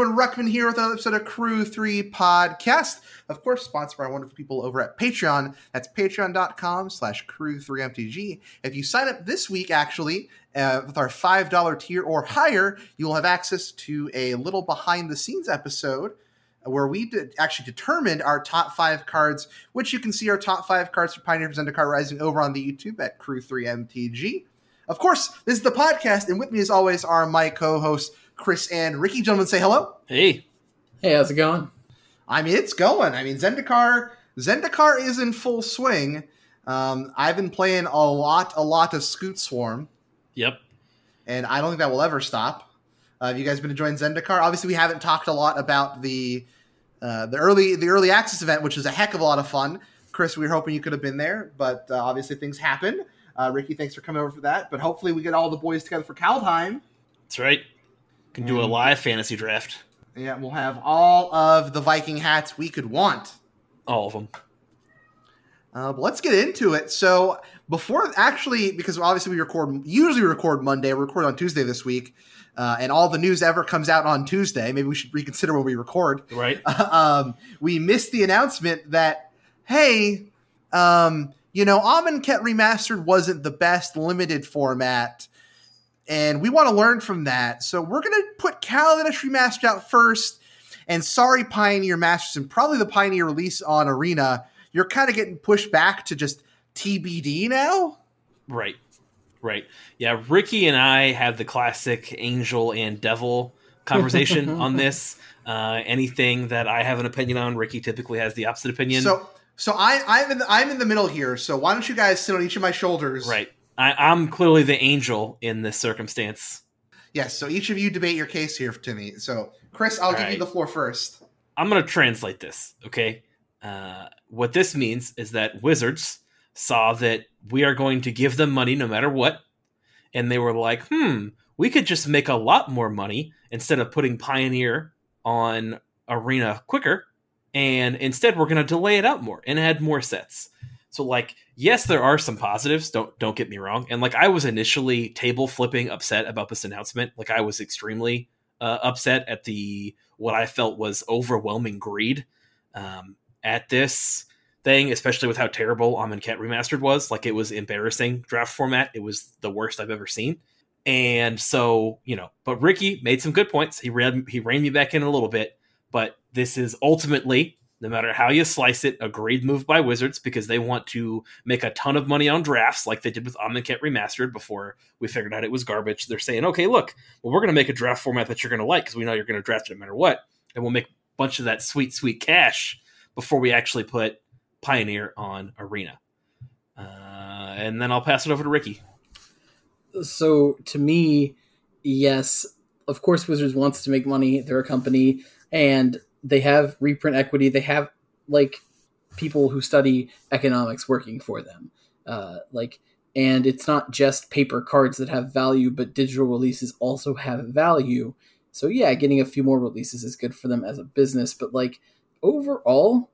everyone? Ruckman here with another episode of Crew 3 Podcast. Of course, sponsored by our wonderful people over at Patreon. That's patreon.com slash crew3mtg. If you sign up this week, actually, uh, with our $5 tier or higher, you will have access to a little behind-the-scenes episode where we did actually determined our top five cards, which you can see our top five cards for Pioneer Presenter Zendikar Rising over on the YouTube at Crew3MTG. Of course, this is the podcast, and with me, as always, are my co-hosts Chris and Ricky. Gentlemen, say hello. Hey. Hey, how's it going? I mean, it's going. I mean, Zendikar, Zendikar is in full swing. Um, I've been playing a lot, a lot of Scute Swarm. Yep. And I don't think that will ever stop. Uh, have you guys been enjoying Zendikar? Obviously, we haven't talked a lot about the uh, the early the early access event, which was a heck of a lot of fun. Chris, we were hoping you could have been there, but uh, obviously things happen. Uh, Ricky, thanks for coming over for that. But hopefully, we get all the boys together for Kaldheim. That's right. Can do a live fantasy draft. Yeah, we'll have all of the Viking hats we could want. All of them. Uh, but let's get into it. So before actually, because obviously we record usually record Monday, we record on Tuesday this week, uh, and all the news ever comes out on Tuesday. Maybe we should reconsider when we record. Right? um, we missed the announcement that hey, um, you know, Amonkhet Remastered wasn't the best limited format, and we want to learn from that. So we're gonna put Kaladesh Remastered out first, and sorry, Pioneer Masters, and probably the Pioneer release on Arena. You're kind of getting pushed back to just TBD now. Right. Right. Yeah, Ricky and I have the classic angel and devil conversation on this. Uh, anything that I have an opinion on, Ricky typically has the opposite opinion. So, so I, I'm in the, I'm in the middle here. So why don't you guys sit on each of my shoulders? right. I, I'm clearly the angel in this circumstance. Yes. So each of you debate your case here to me. So Chris, I'll give you the floor first. I'm going to translate this, okay? Uh, what this means is that Wizards saw that we are going to give them money no matter what. And they were like, hmm, we could just make a lot more money instead of putting Pioneer on Arena quicker. And instead, we're going to delay it out more and add more sets. So, like, yes, there are some positives. Don't don't get me wrong. And like, I was initially table flipping upset about this announcement. Like, I was extremely uh, upset at the what I felt was overwhelming greed um, at this thing, especially with how terrible Amonkhet Remastered was. Like it was embarrassing draft format. It was the worst I've ever seen. And so, you know, but Ricky made some good points. He read he reined me back in a little bit, but this is ultimately, no matter how you slice it, a great move by Wizards because they want to make a ton of money on drafts like they did with Amonkhet Remastered before we figured out it was garbage. They're saying, okay, look, well, we're going to make a draft format that you're going to like because we know you're going to draft it no matter what. And we'll make a bunch of that sweet, sweet cash before we actually put Pioneer on Arena. Uh, and then I'll pass it over to Ricky. So to me, yes, of course Wizards wants to make money. They're a company and they have reprint equity. They have like people who study economics working for them. Uh, like and it's not just paper cards that have value, but digital releases also have value. So yeah, getting a few more releases is good for them as a business, but like overall,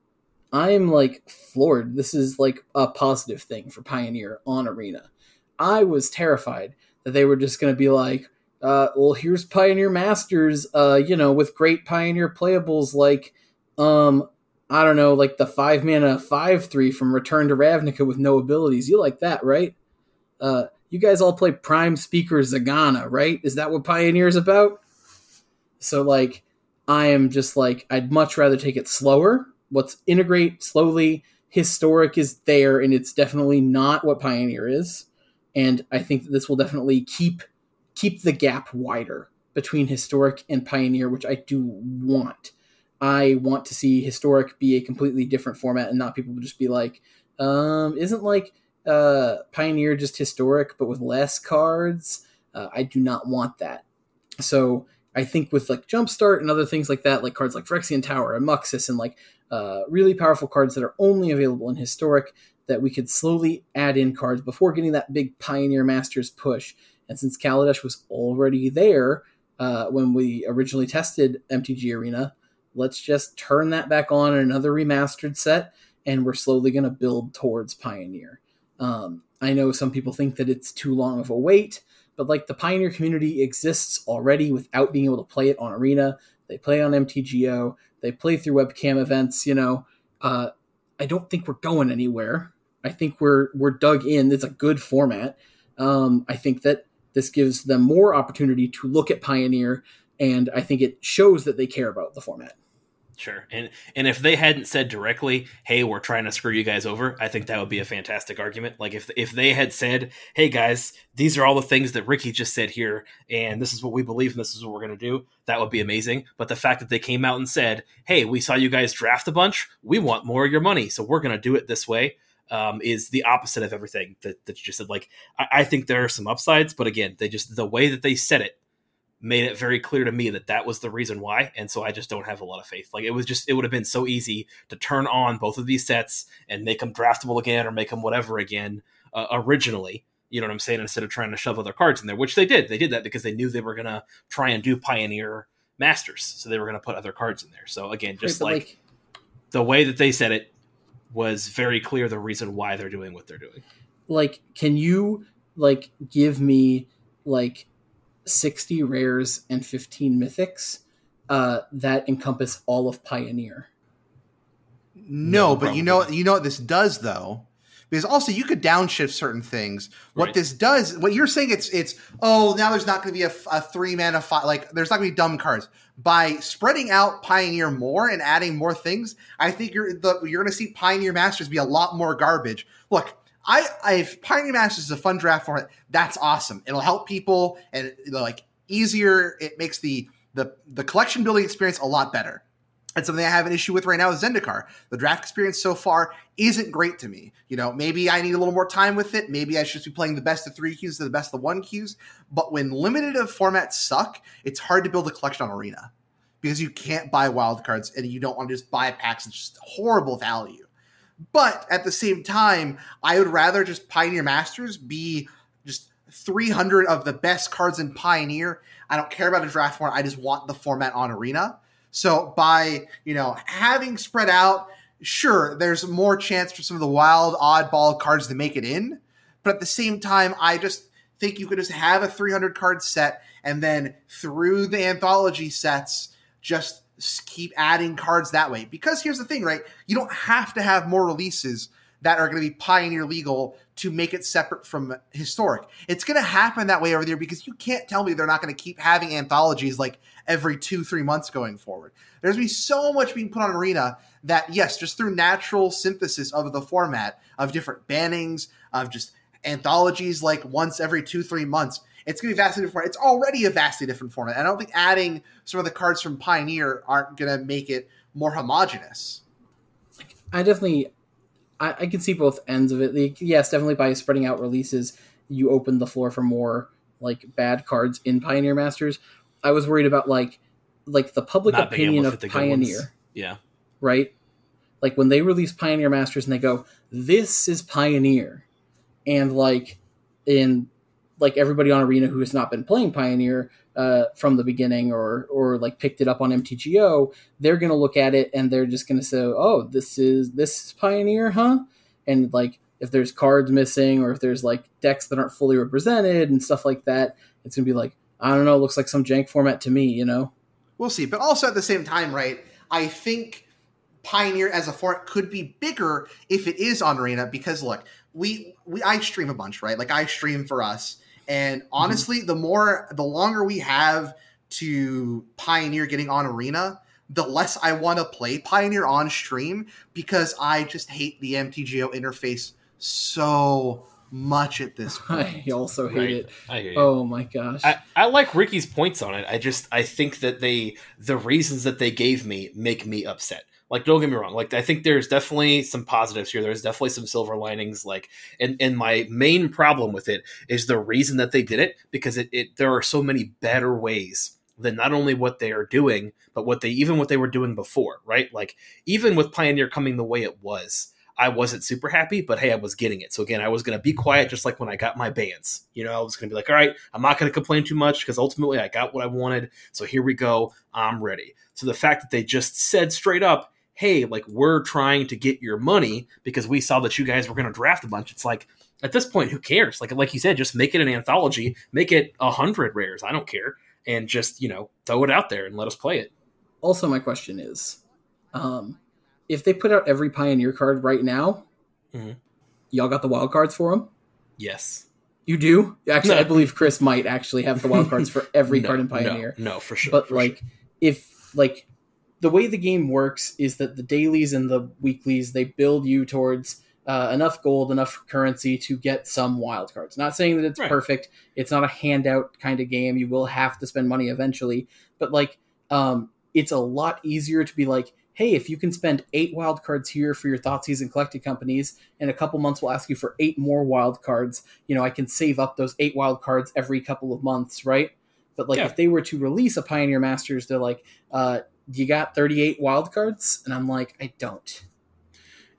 I'm like floored. This is like a positive thing for Pioneer on Arena. I was terrified that they were just going to be like, uh, well, here's Pioneer Masters, uh, you know, with great Pioneer playables like, um, I don't know, like the five mana five three from Return to Ravnica with no abilities. You like that, right? Uh, you guys all play Prime Speaker Zegana, right? Is that what Pioneer is about? So like, I am just like, I'd much rather take it slower. Let's integrate slowly. Historic is there, and it's definitely not what Pioneer is. And I think that this will definitely keep keep the gap wider between historic and pioneer, which I do want. I want to see historic be a completely different format and not people just be like, um, isn't like uh, pioneer just historic but with less cards? Uh, I do not want that. So I think with like Jumpstart and other things like that, like cards like Phyrexian Tower and Muxus and like uh, really powerful cards that are only available in historic, that we could slowly add in cards before getting that big Pioneer Masters push. And since Kaladesh was already there uh, when we originally tested MTG Arena, let's just turn that back on in another remastered set, and we're slowly going to build towards Pioneer. Um, I know some people think that it's too long of a wait, but like the Pioneer community exists already without being able to play it on Arena. They play on MTGO. They play through webcam events. You know, uh, I don't think we're going anywhere. I think we're we're dug in. It's a good format. Um, I think that this gives them more opportunity to look at Pioneer, and I think it shows that they care about the format. Sure. And and if they hadn't said directly, "Hey, we're trying to screw you guys over," I think that would be a fantastic argument. Like if if they had said, "Hey guys, these are all the things that Ricky just said here and this is what we believe and this is what we're going to do." That would be amazing. But the fact that they came out and said, "Hey, we saw you guys draft a bunch. We want more of your money, so we're going to do it this way." Um, is the opposite of everything that, that you just said. Like, I, I think there are some upsides, but again, they just the way that they said it made it very clear to me that that was the reason why. And so i just don't have a lot of faith. Like it was just it would have been so easy to turn on both of these sets and make them draftable again or make them whatever again uh, originally you know what i'm saying instead of trying to shove other cards in there which they did. They did that because they knew they were going to try and do pioneer masters. So they were going to put other cards in there. So again just but, like, the way that they said it was very clear the reason why they're doing what they're doing like can you like give me like 60 rares and 15 mythics uh that encompass all of pioneer No, No, but you know not. you know what this does though. Because also you could downshift certain things. What Right. this does, what you're saying, it's it's oh now there's not going to be a three mana five like there's not going to be dumb cards by spreading out Pioneer more and adding more things. I think you're the you're going to see Pioneer Masters be a lot more garbage. Look, I I if Pioneer Masters is a fun draft format, that's awesome. It'll help people and like easier. It makes the the the collection building experience a lot better. And something I have an issue with right now is Zendikar. The draft experience so far isn't great to me. You know, maybe I need a little more time with it. Maybe I should be playing the best of three queues to the best of one queues. But when limited of formats suck, it's hard to build a collection on Arena because you can't buy wildcards and you don't want to just buy packs. It's just horrible value. But at the same time, I would rather just Pioneer Masters be just 300 of the best cards in Pioneer. I don't care about a draft format. I just want the format on Arena. So by you know having spread out, sure, there's more chance for some of the wild oddball cards to make it in. But at the same time, I just think you could just have a 300 card set and then through the anthology sets, just keep adding cards that way. Because here's the thing, right? You don't have to have more releases that are going to be pioneer legal to make it separate from historic. It's going to happen that way over there because you can't tell me they're not going to keep having anthologies like every two, three months going forward. There's going to be so much being put on Arena that, yes, just through natural synthesis of the format, of different bannings, of just anthologies like once every two, three months, it's going to be vastly different. format. It's already a vastly different format. I don't think adding some of the cards from Pioneer aren't going to make it more homogenous. I definitely, I, I can see both ends of it. Like, yes, definitely by spreading out releases, you open the floor for more like bad cards in Pioneer Masters. I was worried about like, like the public Not opinion of. Pioneer, yeah right? Like when they release Pioneer Masters and they go, "This is Pioneer," and like in like everybody on Arena who has not been playing Pioneer uh, from the beginning or or like picked it up on MTGO, they're gonna look at it and they're just gonna say, "Oh, this is this is Pioneer, huh?" And like if there's cards missing or if there's like decks that aren't fully represented and stuff like that, it's gonna be like, I don't know, it looks like some jank format to me, you know? We'll see. But also at the same time, right? I think Pioneer as a format could be bigger if it is on Arena because look, we we I stream a bunch, right? Like I stream for us. And mm-hmm. honestly, the more the longer we have to Pioneer getting on Arena, the less I want to play Pioneer on stream because I just hate the MTGO interface so much at this point. I also hate Right. it. i hear you Oh my gosh. I, I like Ricky's points on it. I just I think that they the reasons that they gave me make me upset. Like don't get me wrong. Like I think there's definitely some positives here. There's definitely some silver linings. Like and and my main problem with it is the reason that they did it because it, it there are so many better ways than not only what they are doing but what they even what they were doing before. Right. Like even with Pioneer coming the way it was. I wasn't super happy, but hey, I was getting it. So again, I was going to be quiet, just like when I got my bands. You know, I was going to be like, all right, I'm not going to complain too much because ultimately I got what I wanted. So here we go. I'm ready. So the fact that they just said straight up, hey, like we're trying to get your money because we saw that you guys were going to draft a bunch. It's like at this point, who cares? Like like you said, just make it an anthology, make it a hundred rares. I don't care, and just you know throw it out there and let us play it. also my question is, um, if they put out every Pioneer card right now, Mhm. y'all got the wild cards for them. Yes. You do actually. No. I believe Chris might actually have the wild cards for every No, card in no, Pioneer. No, for sure. but for like, sure. if like the way the game works is that the dailies and the weeklies they build you towards uh, enough gold, enough currency to get some wild cards. Not saying that it's Right. perfect. It's not a handout kind of game. You will have to spend money eventually, but like, um, it's a lot easier to be like, hey, if you can spend eight wild cards here for your Thoughtseize and collected companies, in a couple months we'll ask you for eight more wild cards. You know, I can save up those eight wild cards every couple of months, right? But like, Yeah. if they were to release a Pioneer Masters, they're like, uh, you got 38 wild cards? And I'm like, I don't.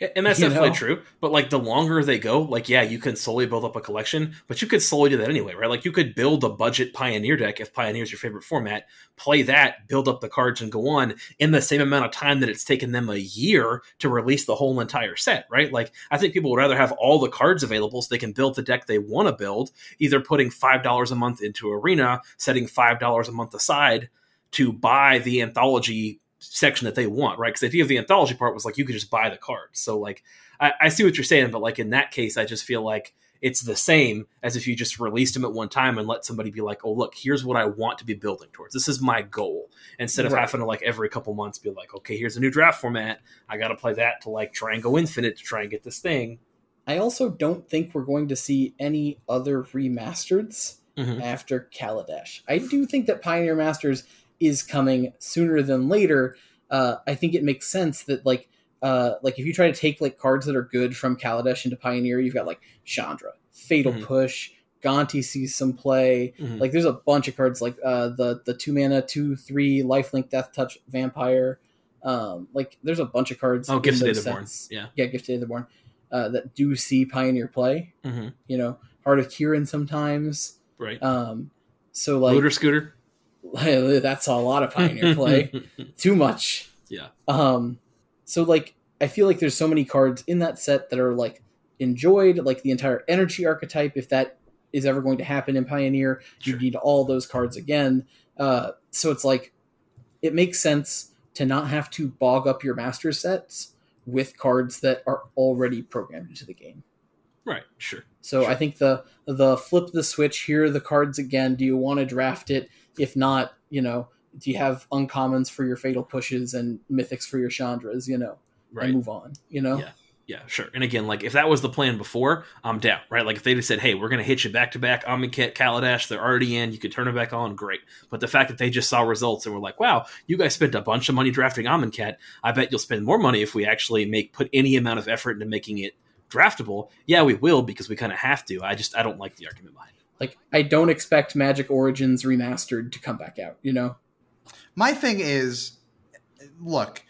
And that's you definitely know? true. But like the longer they go, like yeah, you can slowly build up a collection, but you could slowly do that anyway, right? Like you could build a budget Pioneer deck if Pioneer is your favorite format, play that, build up the cards, and go on in the same amount of time that it's taken them a year to release the whole entire set, right? Like I think people would rather have all the cards available so they can build the deck they want to build, either putting five dollars a month into Arena, setting five dollars a month aside to buy the anthology section that they want, right? Because the idea of the anthology part was like you could just buy the cards. So like I, I see what you're saying, but like in that case, I just feel like it's the same as if you just released them at one time and let somebody be like, "Oh, look, here's what I want to be building towards. This is my goal." Instead of Right. having to like every couple months be like, "Okay, here's a new draft format. I got to play that to like try and go infinite to try and get this thing." I also don't think we're going to see any other remasters Mhm. after Kaladesh. I do think that Pioneer Masters is coming sooner than later. Uh, I think it makes sense that like uh, like if you try to take like cards that are good from Kaladesh into Pioneer, you've got like Chandra, Fatal Mhm. Push, Gonti sees some play. Mhm. Like there's a bunch of cards like uh, the the two mana two three lifelink Death Touch Vampire. Um, like there's a bunch of cards. oh, in Gifts of those Aetherborn. sets. Yeah. yeah, Gifted Aetherborn, uh, that do see Pioneer play. hmm You know, Heart of Kiran sometimes. Right. Um, so like Looter Scooter. that's a lot of Pioneer play. Too much. Yeah. Um, so like I feel like there's so many cards in that set that are like enjoyed, like the entire energy archetype. If that is ever going to happen in Pioneer, you need all those cards again. Uh, so it's like it makes sense to not have to bog up your master sets with cards that are already programmed into the game. Right. Sure. So Sure. I think the the flip the switch. Here are the cards again. Do you want to draft it? If not, you know, do you have uncommons for your fatal pushes and mythics for your chandras? You know, Right. and move on. You know, Yeah. Yeah, sure. And again, like if that was the plan before, I'm down, right? Like if they just said, "Hey, we're going to hit you back to back Amonkhet, Kaladesh, they're already in, you could turn them back on, great." But the fact that they just saw results and were like, "Wow, you guys spent a bunch of money drafting Amonkhet. I bet you'll spend more money if we actually make put any amount of effort into making it draftable." Yeah, we will because we kind of have to. I just I don't like the argument behind it. Like I don't expect Magic Origins remastered to come back out. You know, My thing is, look,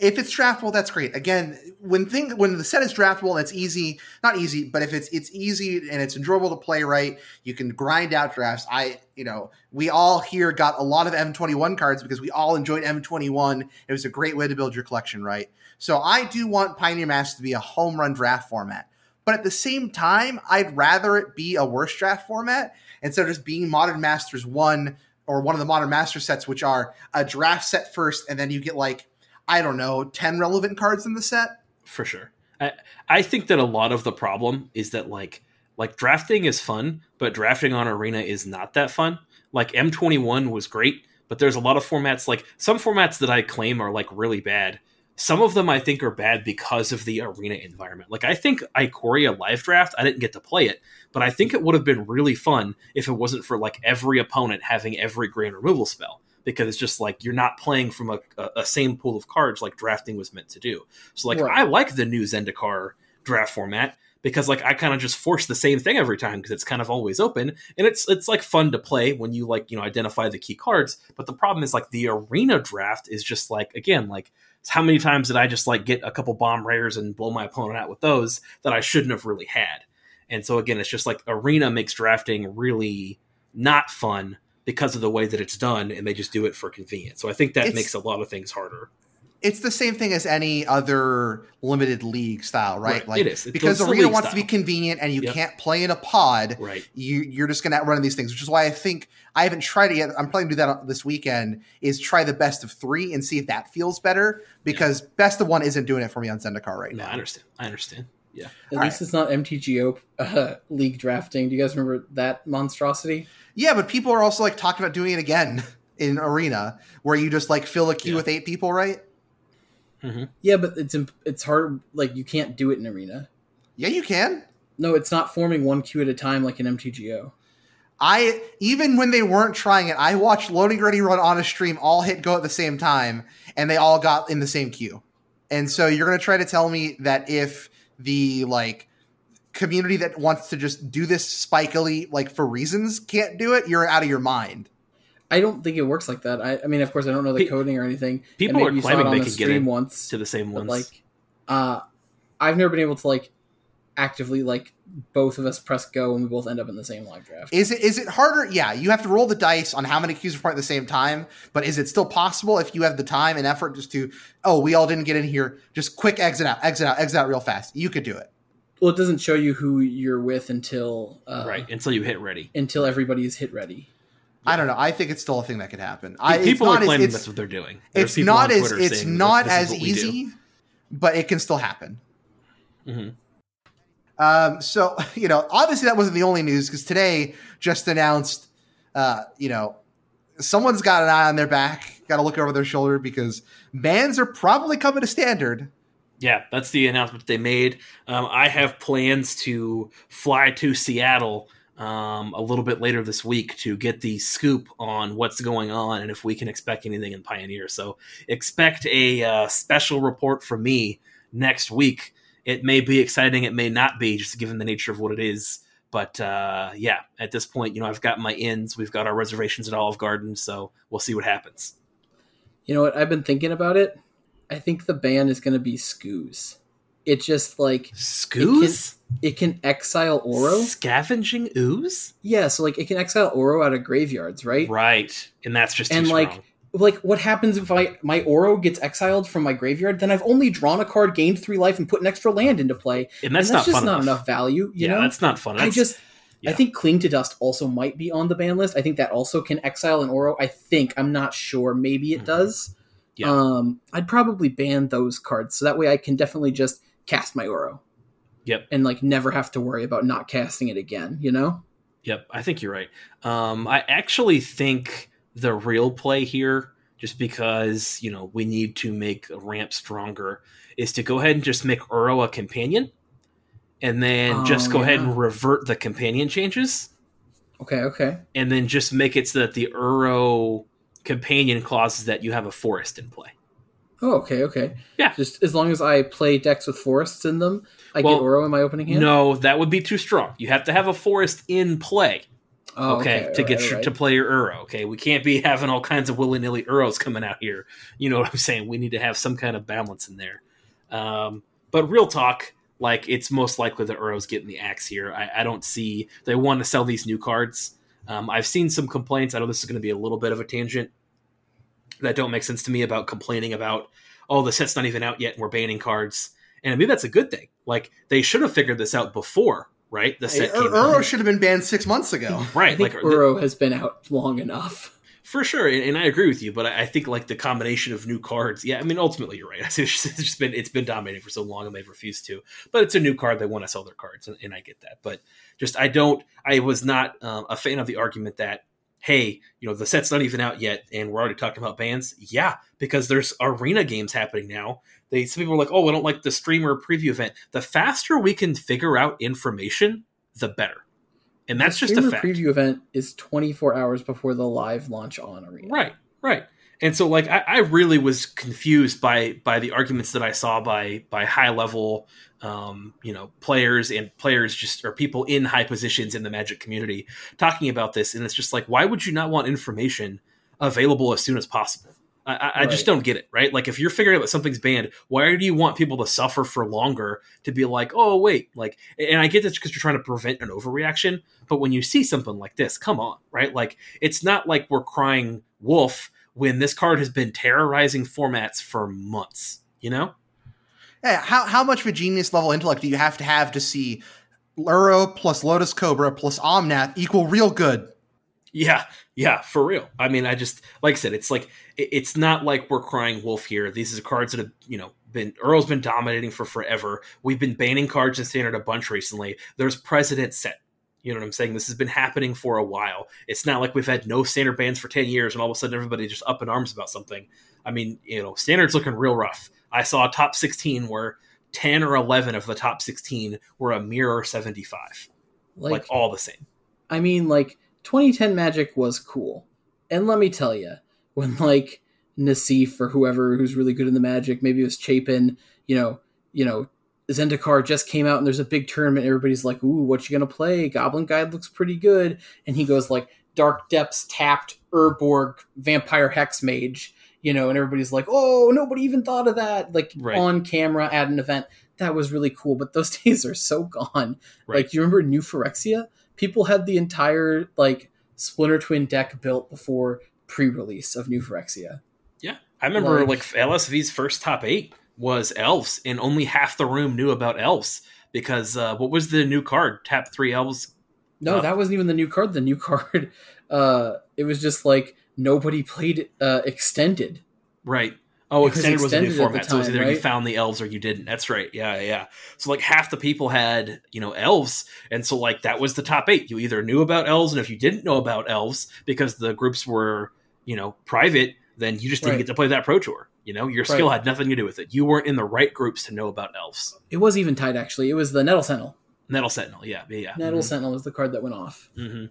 if it's draftable, that's great. Again, when thing when the set is draftable, it's easy. Not easy, but if it's it's easy and it's enjoyable to play right, you can grind out drafts. I, you know, we all here got a lot of M21 cards because we all enjoyed M21. It was a great way to build your collection, right? So I do want Pioneer Masters to be a home run draft format. But at the same time, I'd rather it be a worse draft format instead of just being Modern Masters 1 or one of the Modern Master sets, which are a draft set first, and then you get like, I don't know, 10 relevant cards in the set. for sure. I I think that a lot of the problem is that like like drafting is fun, but drafting on arena is not that fun. Like M21 was great, but there's a lot of formats like some formats that I claim are like really bad. Some of them I think are bad because of the arena environment. Like I think Ikoria Live Draft, I didn't get to play it, but I think it would have been really fun if it wasn't for like every opponent having every grand removal spell because it's just like you're not playing from a, a, a same pool of cards like drafting was meant to do. So like Right. I like the new Zendikar draft format because like I kind of just force the same thing every time because it's kind of always open and it's it's like fun to play when you like you know identify the key cards. But the problem is like the arena draft is just like again like how many times did I just like get a couple bomb rares and blow my opponent out with those that I shouldn't have really had. And so again, it's just like arena makes drafting really not fun because of the way that it's done, and they just do it for convenience. So I think that It's- makes a lot of things harder. It's the same thing as any other limited league style, right? Right, Like it is. It's- because the arena league wants to be convenient and you Yep. can't play in a pod. Right. You you're just gonna run these things, which is why I think I haven't tried it yet. I'm planning to do that this weekend. Is try the best of three and see if that feels better because best of one isn't doing it for me on Zendikar right No, now. I understand. I understand. Yeah. At All least it's not MTGO uh, league drafting. Do you guys remember that monstrosity? Yeah, but people are also like talking about doing it again in arena where you just like fill a queue Yeah. with eight people, right? Mm-hmm. Yeah, but it's imp- it's hard. Like you can't do it in arena. Yeah, you can. No, it's not forming one queue at a time like in MTGO. I even when they weren't trying it, I watched Loading Ready run on a stream, all hit go at the same time, and they all got in the same queue. And so you're gonna try to tell me that if the like community that wants to just do this spikily like for reasons can't do it, you're out of your mind. I don't think it works like that. I, I mean, of course, I don't know the Pe- coding or anything. and people maybe are you claiming it on they the can get in once, To the same but ones. like, uh, I've never been able to like actively like both of us press go and we both end up in the same live draft. Is it is it harder? Yeah, you have to roll the dice on how many queues are playing at the same time. But is it still possible if you have the time and effort just to oh we all didn't get in here, just quick exit out, exit out, exit out real fast? You could do it. well, it doesn't show you who you're with until uh, right. Until you hit ready. until everybody's hit ready. I don't know. I think it's still a thing that could happen. I, it's people are not as- claiming it's, that's what they're doing. There's it's not as it's not as what we do." easy, but it can still happen. Mhm. Um, so you know, obviously that wasn't the only news because today just announced, uh, you know, someone's got an eye on their back, got to look over their shoulder because bans are probably coming to standard. Yeah, that's the announcement they made. Um, I have plans to fly to Seattle um, a little bit later this week to get the scoop on what's going on and if we can expect anything in Pioneer. So expect a uh, special report from me next week. It may be exciting, it may not be, just given the nature of what it is. But uh, yeah, at this point, you know, I've got my ins. We've got our reservations at Olive Garden, so we'll see what happens. You know what? I've been thinking about it. I think the ban is going to be Scooze. It just like Scooze? it can exile Uro. Scavenging ooze? Yeah, so like it can exile Uro out of graveyards, right? Right. And that's just too And, like, strong. Like what happens if I my Uro gets exiled from my graveyard? Then I've only drawn a card, gained three life, and put an extra land into play. and that's, and that's not just not enough. enough value. You yeah, know, that's not fun. I just yeah. I think Cling to Dust also might be on the ban list. I think that also can exile an Uro. I think I'm not sure. Maybe it Mhm. does. Yeah. Um, I'd probably ban those cards so that way I can definitely just cast my Uro. Yep. And like never have to worry about not casting it again. You know. Yep, I think you're right. Um, I actually think the real play here, just because you know we need to make a ramp stronger, is to go ahead and just make Uro a companion, and then just Oh, go ahead and revert the companion changes, Okay. Okay. and then just make it so that the Uro companion clauses that you have a forest in play. Oh, okay, okay. Yeah. Just as long as I play decks with forests in them, I Well, get Uro in my opening hand. No, that would be too strong. You have to have a forest in play. Oh, okay, okay, to get alright, your, alright. to play your Uro. Okay, we can't be having all kinds of willy nilly Uros coming out here. You know what I'm saying? We need to have some kind of balance in there. Um, but real talk, like it's most likely the Uros getting the axe here. I, I don't see they want to sell these new cards. Um, I've seen some complaints. I know this is going to be a little bit of a tangent that don't make sense to me about complaining about oh the set's not even out yet and we're banning cards. And I mean that's a good thing. Like they should have figured this out before, right? The set came out. Uro should have been banned six months ago. I right? think Like Uro has been out long enough. for sure, and, and I agree with you. But I, I think like the combination of new cards, yeah. I mean, ultimately, you're right. It's just, it's just been it's been dominating for so long, and they've refused to. But it's a new card; they want to sell their cards, and, and I get that. But just I don't. I was not um, a fan of the argument that hey, you know, the set's not even out yet, and we're already talking about bans. Yeah, because there's arena games happening now. They some people are like, oh, I don't like the streamer preview event. The faster we can figure out information, the better. And that's The just a fact. preview event is 24 hours before the live launch on Arena. Right, right. And so, like, I, I really was confused by by the arguments that I saw by by high level, um, you know, players and players just or people in high positions in the Magic community talking about this. And it's just like, why would you not want information available as soon as possible? I, I, I just don't get it, right? Like, if you're figuring out that something's banned, why do you want people to suffer for longer to be like, oh, wait, like, and I get this because you're trying to prevent an overreaction, but when you see something like this, come on, right? Like, it's not like we're crying wolf when this card has been terrorizing formats for months. You know? Yeah, how how much of a genius level intellect do you have to have to see Uro plus Lotus Cobra plus Omnath equal real good? Yeah, yeah, for real. I mean, I just like I said, it's like it's not like we're crying wolf here. These are cards that have you know been Earl's been dominating for forever. We've been banning cards in standard a bunch recently. There's precedent set. You know what I'm saying? This has been happening for a while. It's not like we've had no standard bans for ten years and all of a sudden everybody just up in arms about something. I mean, you know, standard's looking real rough. I saw a top 16 where 10 or 11 of the top 16 were a mirror 75, Like, like all the same. I mean, like 2010 Magic was cool, and let me tell you, when like Nassif or whoever who's really good in the Magic, maybe it was Chapin, you know, you know, Zendikar just came out and there's a big tournament. Everybody's like, "Ooh, what you gonna play? Goblin Guide looks pretty good," and he goes like, "Dark Depths tapped Urborg Vampire Hex Mage." You know, and everybody's like, "Oh, nobody even thought of that!" Like Right. on camera at an event, that was really cool. But those days are so gone. Right. Like, you remember New Phyrexia? People had the entire like Splinter Twin deck built before pre-release of New Phyrexia. Yeah, I remember Like- like, LSV's first top eight was elves, and only half the room knew about elves because uh, what was the new card? Tap three elves. No, Oh. that wasn't even the new card. The new card, uh, it was just like nobody played uh, extended. Right. Oh, It was extended was a new extended format, so it was time, either you found the elves or you didn't. That's right. Yeah, yeah. So like half the people had you know elves, and so like that was the top eight. You either knew about elves, and if you didn't know about elves because the groups were you know private, then you just didn't Right. get to play that pro tour. You know, your skill Right. had nothing to do with it. You weren't in the right groups to know about elves. It was even tied actually. It was the Nettle Sentinel. Nettle Sentinel, yeah, yeah, yeah. Nettle Sentinel was the card that went off. hmm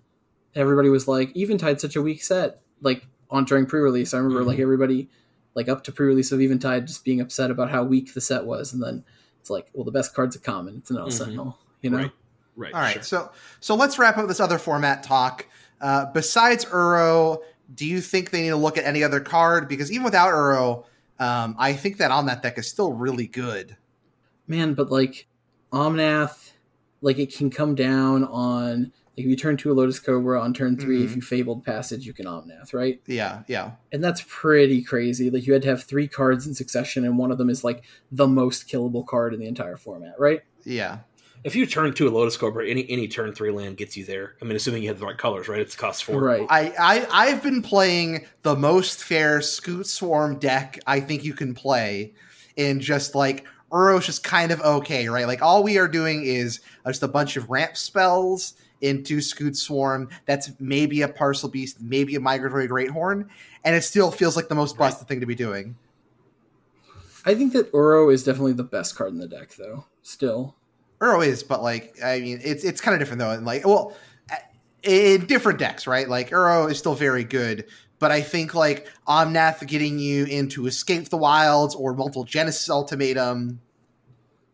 Everybody was like, Eventide such a weak set. Like on during pre-release, I remember Mhm. like everybody like up to pre-release of Eventide just being upset about how weak the set was, and then it's like, well, the best card's a common. It's a Nettle Mhm. Sentinel. You know. Right. Right. All right, sure. so so let's wrap up this other format talk. Uh, besides Uro, do you think they need to look at any other card? Because even without Uro, um, I think that on that deck is still really good. man but like omnath like it can come down on like if you turn two a lotus cobra on turn 3 if Mhm. you fabled passage you can omnath right Yeah, yeah. and that's pretty crazy like you had to have three cards in succession and one of them is like the most killable card in the entire format right Yeah. If you turn to a Lotus Cobra, any any turn three land gets you there. I mean, assuming you have the right colors, right? It's cost four. right I, I I've been playing the most fair Scute Swarm deck I think you can play in just like Uro's just kind of okay, right? Like all we are doing is just a bunch of ramp spells into Scute Swarm. That's maybe a Parcel Beast, maybe a Migratory Great Horn, and it still feels like the most Right. busted thing to be doing. i think that uro is definitely the best card in the deck though still Uro is, but like I mean, it's it's kind of different though. And like, well, in different decks, right? Like Uro is still very good, but I think like Omnath getting you into Escape the Wilds or Multiple Genesis Ultimatum.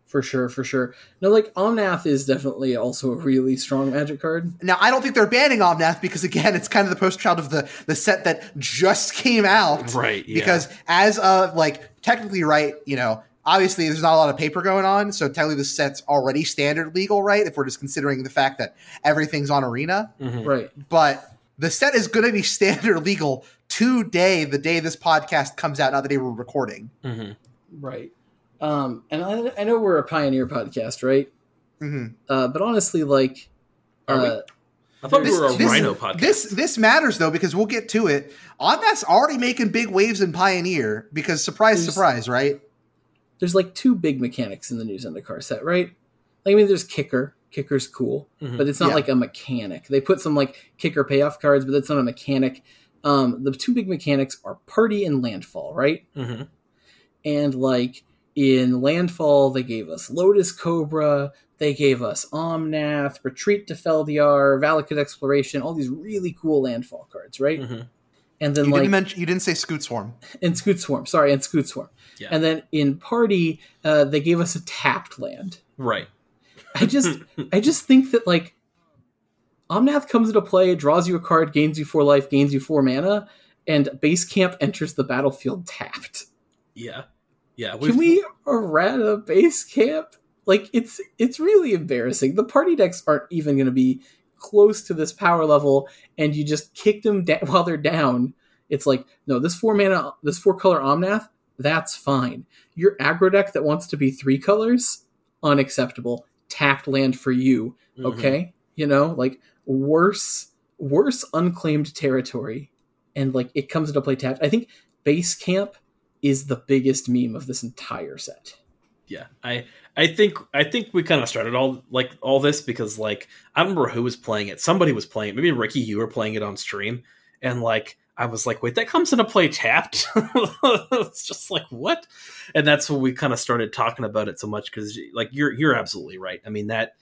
for sure for sure no like omnath is definitely also a really strong magic card Now, I don't think they're banning Omnath because again, it's kind of the post child of the the set that just came out. Right. Yeah. Because as of like technically, right, you know. Obviously, there's not a lot of paper going on, so technically the set's already standard legal, right? If we're just considering the fact that everything's on Arena. Mhm. right but the set is going to be standard legal today, the day this podcast comes out, not the day we're recording. Mhm. right um and i, I know we're a pioneer podcast right hmm Uh, but honestly, like, Are we? uh, I thought we This- were a this, Rhino podcast. This this matters though because we'll get to it. Omnath's already making big waves in Pioneer because surprise, There's- surprise, right? There's like two big mechanics in the new Zendikar set, right? Like, I mean, there's kicker. Kicker's cool, Mhm. but it's not Yeah. like a mechanic. They put some like kicker payoff cards, but that's not a mechanic. Um, the two big mechanics are party and landfall, right? Mhm. And like in landfall, they gave us Lotus Cobra, they gave us Omnath, Retreat to Felidar, Valakut Exploration, all these really cool landfall cards, right? Mhm. And then You like didn't mention you didn't say Scute Swarm. and Scute Swarm, sorry, and Scute Swarm. Yeah. And then in Party, uh, they gave us a tapped land. Right. I just, I just think that like, Omnath comes into play, draws you a card, gains you four life, gains you four mana, and base camp enters the battlefield tapped. Yeah. Yeah. Can we errata base camp? Like it's it's really embarrassing. The party decks aren't even going to be close to this power level, and you just kick them da- while they're down It's like, no, this four mana, this four color Omnath, that's fine. Your aggro deck that wants to be three colors, unacceptable. Tapped land for you. Mhm. Okay, you know, like worse, worse unclaimed territory, and like it comes into play tapped. I think base camp is the biggest meme of this entire set. Yeah, I I think I think we kind of started all like all this because like I remember who was playing it. Somebody was playing it. Maybe Ricky, you were playing it on stream, and like I was like, wait, that comes into play tapped. it's just like what, and that's when we kind of started talking about it so much because like you're you're absolutely right. I mean that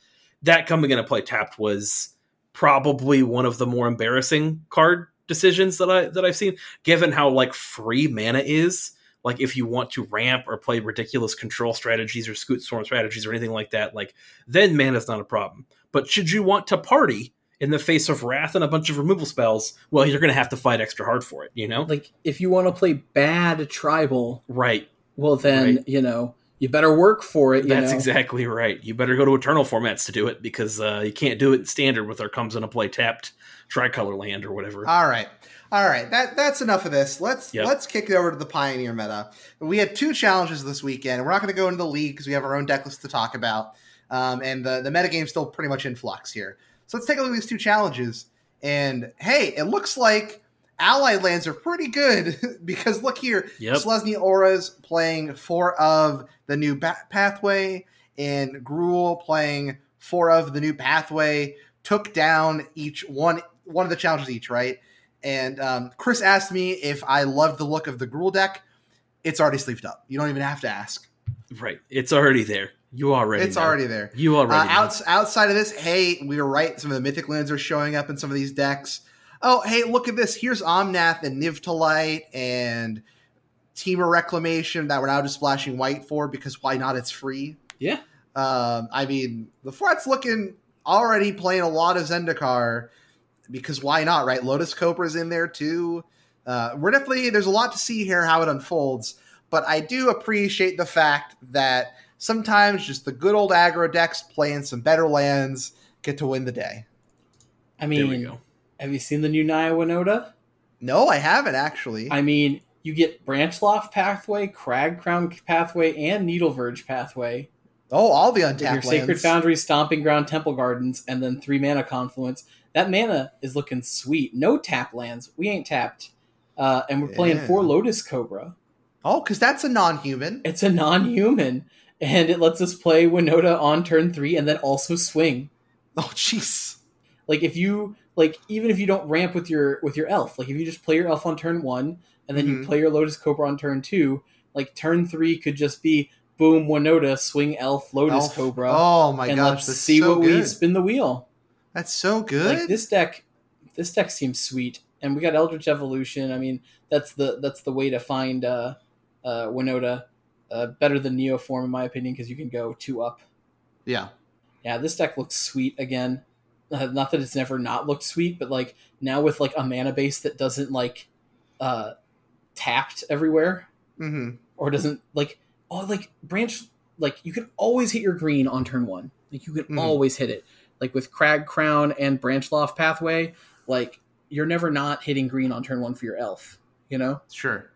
that coming into play tapped was probably one of the more embarrassing card decisions that I that I've seen, given how like free mana is like if you want to ramp or play ridiculous control strategies or scoot storm strategies or anything like that, like then mana's not a problem. But should you want to party in the face of wrath and a bunch of removal spells, well, you're going to have to fight extra hard for it, you know? Like if you want to play bad tribal, right. well then Right. you know you better work for it. You That's know? exactly right. You better go to eternal formats to do it because uh, you can't do it in standard with our comes into play tapped tricolor land or whatever. All right. All right. That that's enough of this. Let's Yep. let's kick it over to the Pioneer meta. We had two challenges this weekend. We're not going to go into the league because we have our own deck list to talk about. Um, and the the meta game's still pretty much in flux here. So let's take a look at these two challenges. And hey, it looks like allied lands are pretty good because look here, Yep. Selesnya Aura's playing four of the new ba- pathway, and Gruul playing four of the new pathway. Took down each one one of the challenges each, right? And um, Chris asked me if I loved the look of the Gruul deck. It's already sleeved up. You don't even have to ask. Right. It's already there. You already it's know. already there. You Uh, already outs- outside of this, hey, we were right. Some of the mythic lands are showing up in some of these decks. Oh, hey, look at this. Here's Omnath and Niv to Light and Temur Reclamation that we're now just splashing white for because why not? It's free. Yeah. Um, I mean, the flat's looking already playing a lot of Zendikar because why not, right? Lotus Cobra's in there too. Uh, we're definitely there's a lot to see here how it unfolds, but I do appreciate the fact that sometimes just the good old aggro decks playing some better lands get to win the day. I there we mean, go. Have you seen the new Naya Winota? No, I haven't actually. I mean, you get Branchloft pathway, Crag Crown pathway, and Needle Verge pathway. oh, all the untapped your Sacred lands. Foundry, Stomping Ground, Temple Gardens, and then three mana confluence. That mana is looking sweet. No tap lands. We ain't tapped. Uh, and we're playing Yeah. four Lotus Cobra. Oh, because that's a non-human. It's a non-human, and it lets us play Winota on turn three, and then also swing. Oh, jeez. Like if you like, even if you don't ramp with your with your elf, like if you just play your elf on turn one, and then you Mhm. play your Lotus Cobra on turn two, like turn three could just be boom Winota swing elf Lotus Elf. Cobra, Oh my and gosh, let's see so what we spin the wheel. That's so good. Like this deck, this deck seems sweet, and we got Eldritch Evolution. I mean, that's the that's the way to find uh, uh, Winota. Uh, better than Neoform in my opinion because you can go two up. yeah. Yeah, this deck looks sweet again. Uh, not that it's never not looked sweet, but like now with like a mana base that doesn't like uh tapped everywhere hmm or doesn't like oh like branch like you can always hit your green on turn one. Like you can Mhm. always hit it. Like with Crag Crown and Branch Loft Pathway, like you're never not hitting green on turn one for your elf. You know, Sure.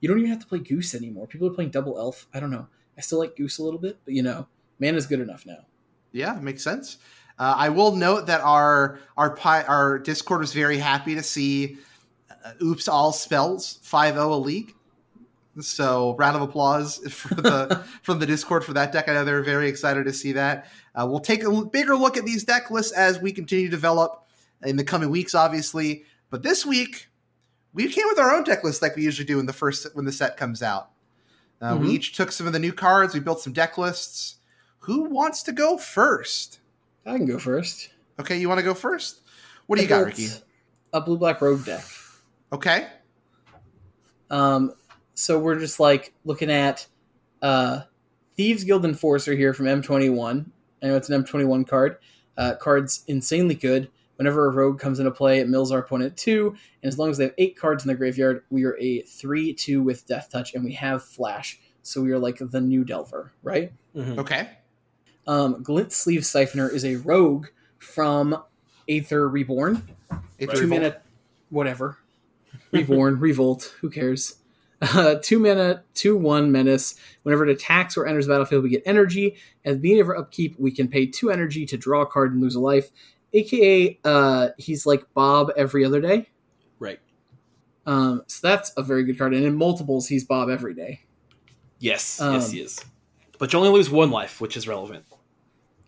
you don't even have to play Goose anymore. People are playing double elf. I don't know. I still like Goose a little bit, but you know, mana's good enough now. Yeah, makes sense. Uh, I will note that our our pi- our Discord was very happy to see uh, Oops All Spells 5-0 a league. So round of applause for the from the Discord for that deck. I know they're very excited to see that. Uh, we'll take a bigger look at these deck lists as we continue to develop in the coming weeks, obviously. But this week, we came with our own deck list like we usually do in the first when the set comes out. Uh, We Mhm. each took some of the new cards. We built some deck lists. Who wants to go first? I can go first. Okay, you want to go first? What do I you got, Ricky? A blue black rogue deck. Okay. Um, so we're just like looking at uh, Thieves Guild Enforcer here from M21. I know it's an M21 card. Uh, card's insanely good. Whenever a rogue comes into play, it mills our opponent two, and as long as they have eight cards in the graveyard, we are a three-two with Death Touch, and we have Flash. So we are like the new Delver, right? Mhm. Okay. Um, Glint Sleeve Siphoner is a rogue from Aether Reborn. If Two mana, whatever. Reborn, Revolt, who cares? Uh, two mana, two one menace. Whenever it attacks or enters the battlefield, we get energy. At the beginning of our upkeep, we can pay two energy to draw a card and lose a life. AKA, uh, he's like Bob every other day. Right. Um, so that's a very good card. And in multiples, he's Bob every day. Yes. Um, yes, he is. But you only lose one life, which is relevant.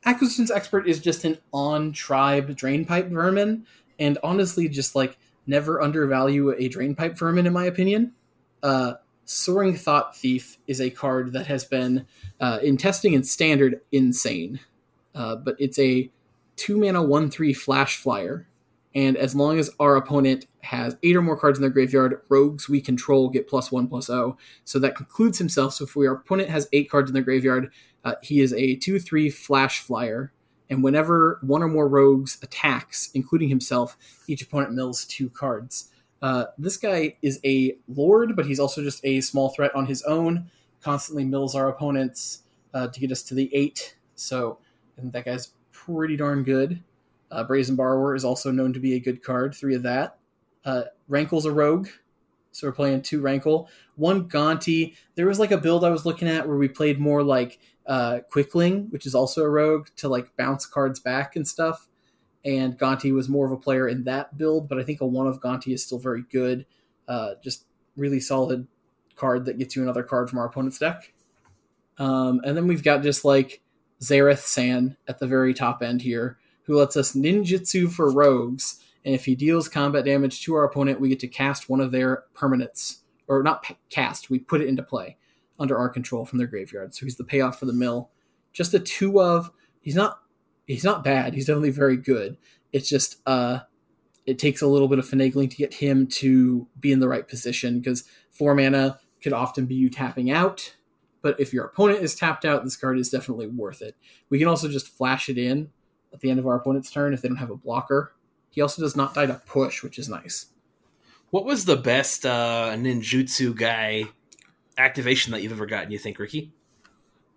Acquisitions Expert is just an on tribe drainpipe vermin, and honestly, just like never undervalue a drainpipe vermin, in my opinion. Uh, Soaring Thought Thief is a card that has been uh, in testing and standard insane, uh, but it's a two mana one three flash flyer, and as long as our opponent has eight or more cards in their graveyard, rogues we control get plus one plus O. So that concludes himself. So if our opponent has eight cards in their graveyard, uh, he is a 2 3 flash flyer, and whenever one or more rogues attacks, including himself, each opponent mills two cards. Uh, this guy is a lord, but he's also just a small threat on his own. Constantly mills our opponents uh, to get us to the eight. So I think that guy's pretty darn good. Uh, Brazen Borrower is also known to be a good card. Three of that. Uh, Rankle's a rogue, so we're playing two Rankle. One Gonti. There was like a build I was looking at where we played more like uh, Quickling, which is also a rogue, to like bounce cards back and stuff. And Gonti was more of a player in that build, but I think a one of Gonti is still very good. Uh, just really solid card that gets you another card from our opponent's deck. Um, and then we've got just like Zareth San at the very top end here, who lets us ninjutsu for rogues. And if he deals combat damage to our opponent, we get to cast one of their permanents, or not cast, we put it into play under our control from their graveyard. So he's the payoff for the mill. Just a two of. He's not. He's not bad. He's definitely very good. It's just uh, it takes a little bit of finagling to get him to be in the right position because four mana could often be you tapping out. But if your opponent is tapped out, this card is definitely worth it. We can also just flash it in at the end of our opponent's turn if they don't have a blocker. He also does not die to push, which is nice. What was the best uh, ninjutsu guy activation that you've ever gotten? You think, Ricky?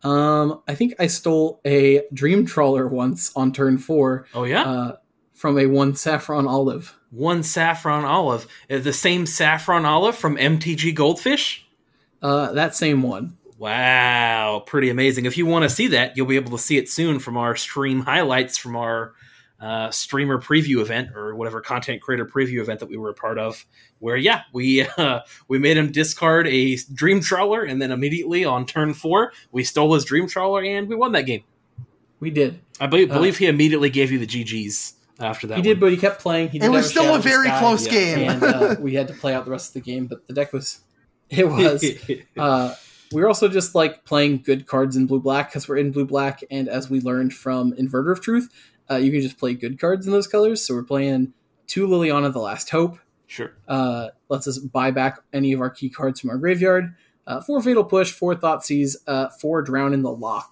Um, I think I stole a Dream Trawler once on turn four Oh yeah, uh, from a one Saffron Olive. one saffron olive, Uh, the same saffron olive from MTG Goldfish. Uh, that same one. Wow, pretty amazing. If you want to see that, you'll be able to see it soon from our stream highlights from our uh, streamer preview event or whatever content creator preview event that we were a part of. Where yeah, we uh, we made him discard a dream trawler, and then immediately on turn four, we stole his dream trawler and we won that game. We did. I believe, Uh, believe he immediately gave you the GGs after that. he did, but he kept playing. He did It was still a very Sky, close yeah. game. and uh, we had to play out the rest of the game. But the deck was, it was. we were also just like playing good cards in blue black because we're in blue black, and as we learned from Inverter of Truth, uh, you can just play good cards in those colors. So we're playing two Liliana, the Last Hope, sure. uh, lets us buy back any of our key cards from our graveyard. Uh, four Fatal Push, four Thoughtseize, uh, four Drown in the Loch.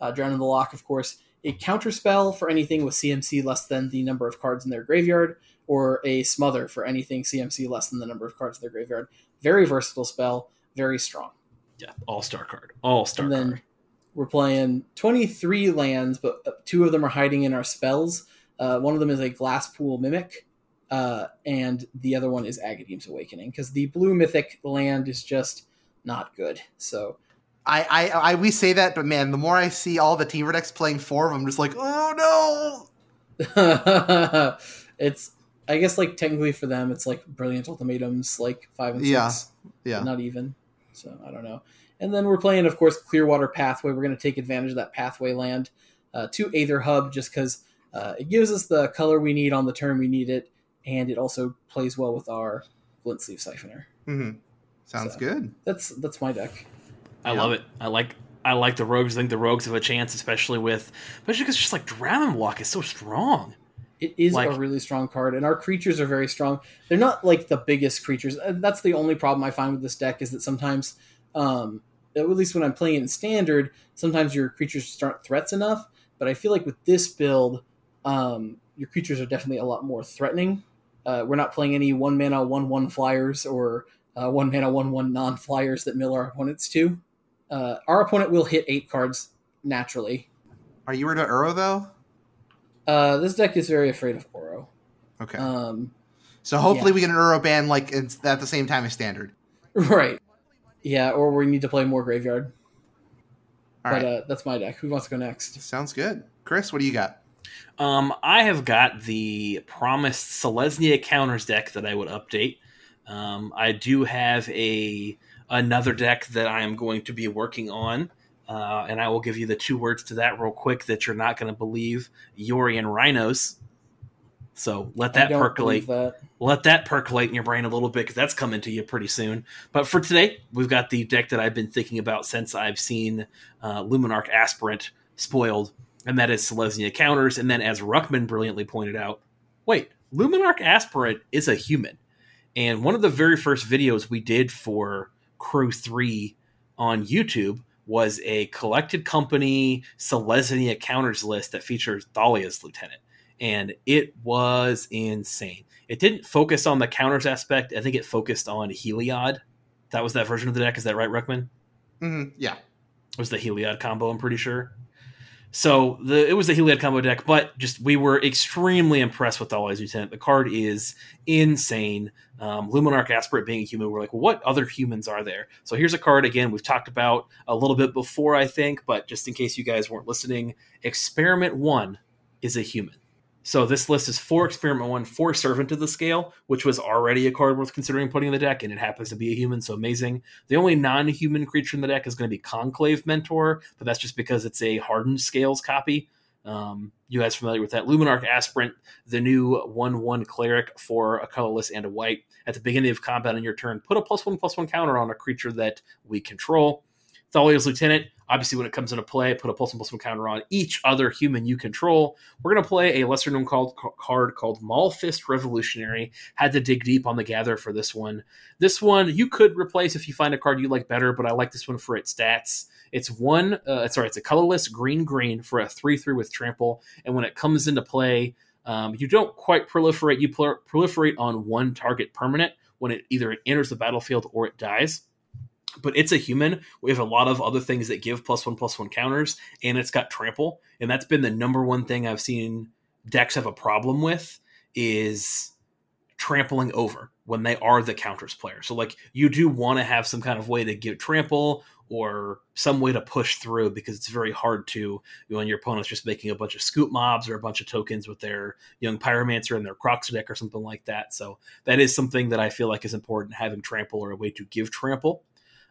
Uh, Drown in the Loch, of course, a counter spell for anything with CMC less than the number of cards in their graveyard, or a Smother for anything CMC less than the number of cards in their graveyard. Very versatile spell, very strong. Yeah, all star card, all star and then card. we're playing 23 lands, but uh, two of them are hiding in our spells. Uh, one of them is a Glasspool Mimic, uh, and the other one is Agadeem's Awakening, because the blue mythic land is just not good. So I, I, I, we say that, but man, the more I see all the Temur decks playing four of them, I'm just like, oh no! it's, I guess, like technically for them, it's like Brilliant Ultimatums, like five and six. no. Yeah. not even. So I don't know. And then we're playing, of course, Clearwater Pathway. We're going to take advantage of that pathway land uh, to Aether Hub just because uh, it gives us the color we need on the turn we need it, and it also plays well with our Glint Sleeve Siphoner. hmm Sounds So. good. That's that's my deck. I Yeah. love it. I like I like the rogues. I think the rogues have a chance, especially with especially because just like Dragon Walk is so strong. It is Like- a really strong card, and our creatures are very strong. They're not like the biggest creatures. That's the only problem I find with this deck is that sometimes, um, at least when I'm playing it in standard, sometimes your creatures just aren't threats enough. But I feel like with this build, um, your creatures are definitely a lot more threatening. Uh, we're not playing any one mana one one flyers or uh, one mana one one non flyers that mill our opponents to. Uh, our opponent will hit eight cards naturally. Are you worried about Uro though? Uh, this deck is very afraid of Uro. Okay. Um, So hopefully Yeah. we get an Uro ban like at the same time as standard. Right. Yeah, or we need to play more graveyard. All but right, uh, that's my deck. Who wants to go next? sounds good. Chris, what do you got? Um, I have got the promised Selesnya counters deck that I would update. Um, I do have a another deck that I am going to be working on, uh, and I will give you the two words to that real quick that you're not going to believe: Yorion Rhinos. So let that percolate. That. let that percolate in your brain a little bit because that's coming to you pretty soon. But for today, we've got the deck that I've been thinking about since I've seen uh, Luminarch Aspirant spoiled, and that is Selesnya counters. And then, as Ruckman brilliantly pointed out, wait, Luminarch Aspirant is a human. And one of the very first videos we did for Crew 3 on YouTube was a collected company Selesnya counters list that features Thalia's lieutenant. And it was insane. It didn't focus on the counters aspect. I think it focused on Heliod. That was that version of the deck. Is that right, Ruckman? hmm yeah, It was the Heliod combo, I'm pretty sure. So the it was the Heliod combo deck, but just we were extremely impressed with Thalia's Lieutenant. The card is insane. Um, Luminarch Aspirant being a human, we're like, what other humans are there? So here's a card again we've talked about a little bit before, I think, but just in case you guys weren't listening, Experiment One is a human. So this list is four Experiment One, four Servant of the Scale, which was already a card worth considering putting in the deck, and it happens to be a human, so amazing. The only non-human creature in the deck is going to be Conclave Mentor, but that's just because it's a hardened scales copy. Um, you guys familiar with that? Luminarch Aspirant, the new one-one cleric for a colorless and a white. At the beginning of combat on your turn, put a plus one plus one counter on a creature that we control. Thalia's Lieutenant, obviously, when it comes into play, put a Pulse plus one plus one counter on each other human you control. We're going to play a lesser known called, card called Maulfist Revolutionary. Had to dig deep on the gather for this one. This one you could replace if you find a card you like better, but I like this one for its stats. It's one, uh, sorry, it's a colorless green green for a 3 3 with trample. And when it comes into play, um, you don't quite proliferate. You prol- proliferate on one target permanent when it either it enters the battlefield or it dies but it's a human. We have a lot of other things that give plus one plus one counters, and it's got trample, and that's been the number one thing I've seen decks have a problem with is trampling over when they are the counters player. So like you do want to have some kind of way to give trample or some way to push through because it's very hard to when your opponent's just making a bunch of Scute Mobs or a bunch of tokens with their young pyromancer and their Kroxa deck or something like that. So that is something that I feel like is important having trample or a way to give trample.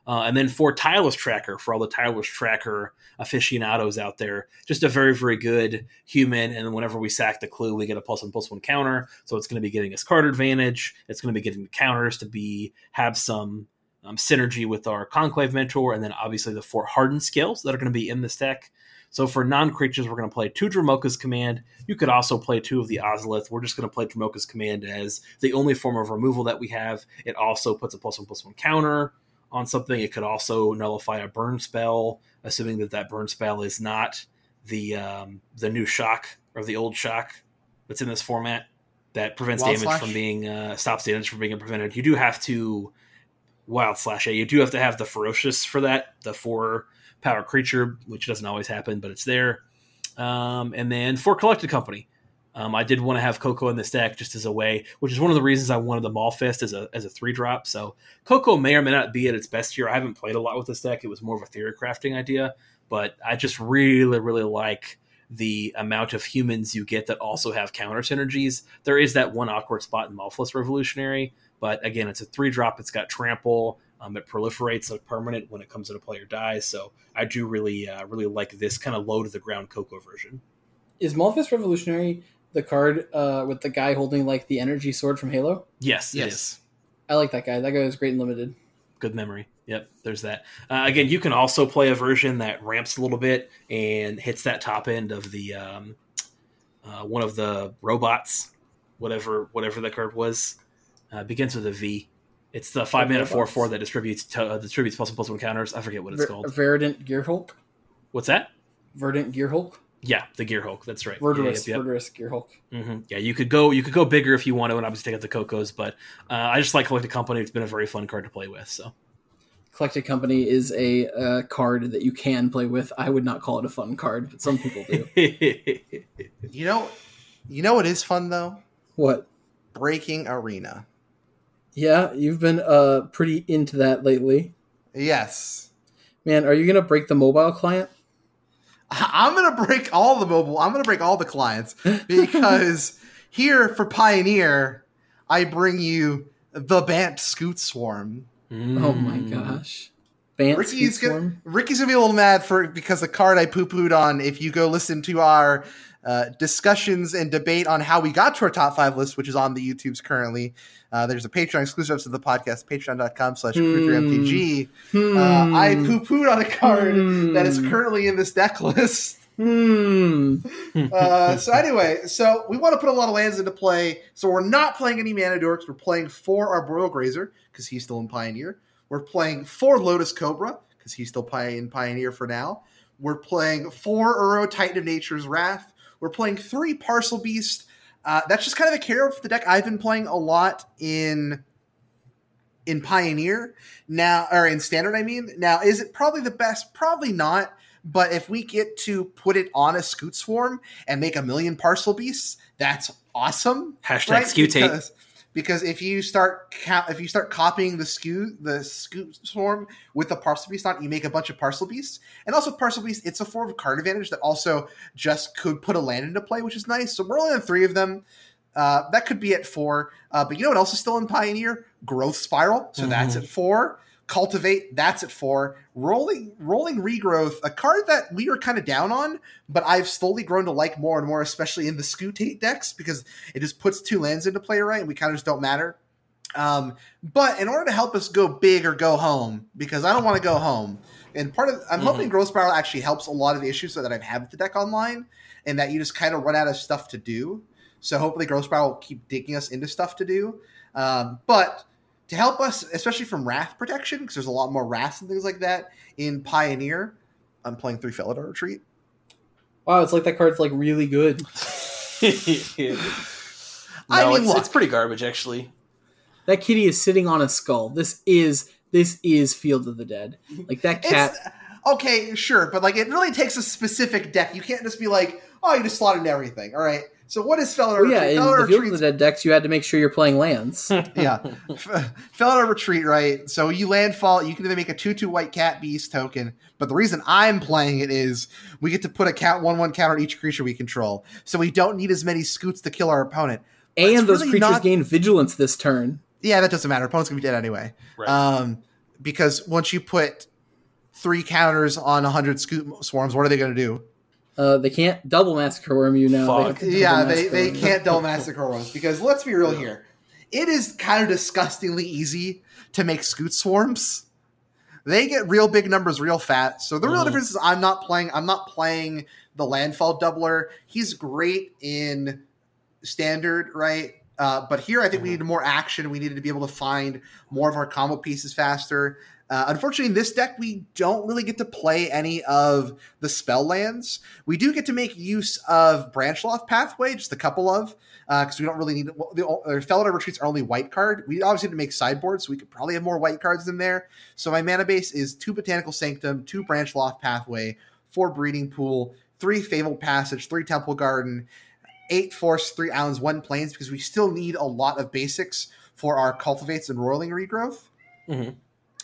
Uh, and then for Tireless Tracker, for all the Tireless Tracker aficionados out there, just a very, very good human. And whenever we sack the clue, we get a plus one plus one counter. So it's going to be getting us card advantage. It's going to be getting the counters to be have some um, synergy with our Conclave Mentor, and then obviously the four Hardened Scales that are going to be in this deck. So for non creatures, we're going to play two Dromoka's Command. You could also play two of the Ozolith. We're just going to play Dromoka's Command as the only form of removal that we have. It also puts a plus one plus one counter on something. It could also nullify a burn spell, assuming that that burn spell is not the um, the new shock or the old shock that's in this format that prevents Wild damage Slash? from being uh, stops damage from being prevented. You do have to wild slash. Yeah, you do have to have the ferocious for that, the four power creature, which doesn't always happen, but it's there. Um, and then for collected company. Um, I did want to have Coco in this deck just as a way, which is one of the reasons I wanted the Maulfist as a as a three drop. So Coco may or may not be at its best here. I haven't played a lot with this deck. It was more of a theory crafting idea, but I just really, really like the amount of humans you get that also have counter synergies. There is that one awkward spot in Maulfist Revolutionary, but again, it's a three drop. It's got trample. Um, it proliferates like permanent when it comes into play or dies. So I do really, uh, really like this kind of low to the ground Coco version. Is Maulfist Revolutionary the card uh, with the guy holding like the energy sword from Halo? Yes, Yes. is. I like that guy. That guy was great and limited. good memory. Yep, there's that. Uh, again, you can also play a version that ramps a little bit and hits that top end of the um, uh, one of the robots, whatever whatever the card was. Uh, begins with a V. It's the five mana four four that distributes to, uh, distributes plus one plus one counters. I forget what it's Ver- called. Verdant Gear Hulk. What's that? Verdant Gear Hulk. Yeah, the Gear Hulk. That's right. Verdurous. Yep, yep, yep. Verdurous Gear Hulk. hmm Yeah, you could go you could go bigger if you want to, and obviously take out the Cocos. But uh, I just like Collected Company. It's been a very fun card to play with. So Collected Company is a uh, card that you can play with. I would not call it a fun card, but some people do. You know, you know what is fun though? what? breaking arena. Yeah, you've been uh pretty into that lately. Yes. Man, are you gonna break the mobile client? I'm gonna break all the mobile. I'm gonna break all the clients because here for Pioneer, I bring you the Bant Scute Swarm. Oh my Mm. gosh. Bant Ricky's Scoot gonna, Swarm? Ricky's gonna be a little mad for because the card I poo pooed on. If you go listen to our uh, discussions and debate on how we got to our top five list, which is on the YouTubes currently, uh, there's a Patreon exclusive to the podcast, patreon.com slash crew3mtg. Uh, I Hmm. poo pooed on a card that is Hmm. currently in this deck list. Hmm. Uh, so anyway, so we want to put a lot of lands into play. So we're not playing any mana dorks. We're playing for our Broil Grazer because he's still in Pioneer. We're playing for Lotus Cobra because he's still in Pioneer for now. We're playing for Uro Titan of Nature's Wrath. We're playing three Parcel Beast. Uh, that's just kind of a care of the deck I've been playing a lot in in Pioneer now, or in Standard. I mean, now is it probably the best? Probably not. But if we get to put it on a Scute Swarm and make a million Parcel Beasts, that's awesome Hashtag right? Scutate. Because, because if you start ca- if you start copying the scoot the Scute Swarm with the parcel beast on, you make a bunch of parcel beasts. And also parcel beast, it's a form of card advantage that also just could put a land into play, which is nice. So we're only on three of them. Uh, that could be at four. Uh, but you know what else is still in Pioneer? Growth Spiral. So that's Mhm. at four. Cultivate, that's at four. Rolling Roiling Regrowth, a card that we were kind of down on, but I've slowly grown to like more and more, especially in the Scootate decks, because it just puts two lands into play, right? And we kind of just don't matter. Um, but in order to help us go big or go home, because I don't want to go home, and part of I'm Mhm. hoping Growth Spiral actually helps a lot of the issues that I've had with the deck online, and that you just kind of run out of stuff to do. So hopefully Growth Spiral will keep digging us into stuff to do. Um, but to help us, especially from Wrath protection, because there's a lot more Wraths and things like that in Pioneer, I'm playing three Felidar Retreat. Wow, it's like that card's like really good. no, I mean, it's, look. it's pretty garbage actually. That kitty is sitting on a skull. This is this is Field of the Dead. Like that cat. It's, okay, sure, but like it really takes a specific deck. You can't just be like, oh, you just slot into everything. All right. So what is Felidar Well, yeah, Retreat? in Felidar the Field of the Dead decks, you had to make sure you're playing lands. yeah. Felidar Retreat, right? So you landfall, you can either make a 2 2 white cat beast token, but the reason I'm playing it is we get to put a count 1 1 counter on each creature we control. So we don't need as many scoots to kill our opponent. But and those really creatures not- gain vigilance this turn. Yeah, that doesn't matter. Opponent's going to be dead anyway. Right. Um, because once you put three counters on 100 Scute Swarms, what are they going to do? Uh, they can't double Massacre Wurm you now. Fuck. have to double Yeah, they, they worm can't double Massacre Wurms because let's be real here. It is kind of disgustingly easy to make Scute Swarms. They get real big numbers real fat. So the real Mhm. difference is I'm not playing I'm not playing the landfall doubler. He's great in standard, right? Uh, but here I think we needed more action. We needed to be able to find more of our combo pieces faster. Uh, unfortunately, in this deck, we don't really get to play any of the spell lands. We do get to make use of Branchloft Pathway, just a couple of, because we don't really need well, the uh, Felidar Retreats are only white card. We obviously need to make sideboards, so we could probably have more white cards in there. So my mana base is two Botanical Sanctum, two Branchloft Pathway, four Breeding Pool, three Fabled Passage, three Temple Garden, eight Force, three Islands, one Plains, because we still need a lot of basics for our Cultivates and Roiling Regrowth. Mhm.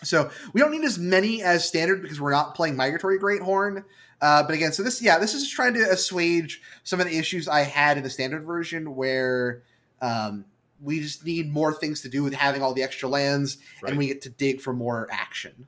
So we don't need as many as standard because we're not playing Migratory Great Horn. Uh, but again, so this, yeah, this is trying to assuage some of the issues I had in the standard version where um, we just need more things to do with having all the extra lands Right. and we get to dig for more action.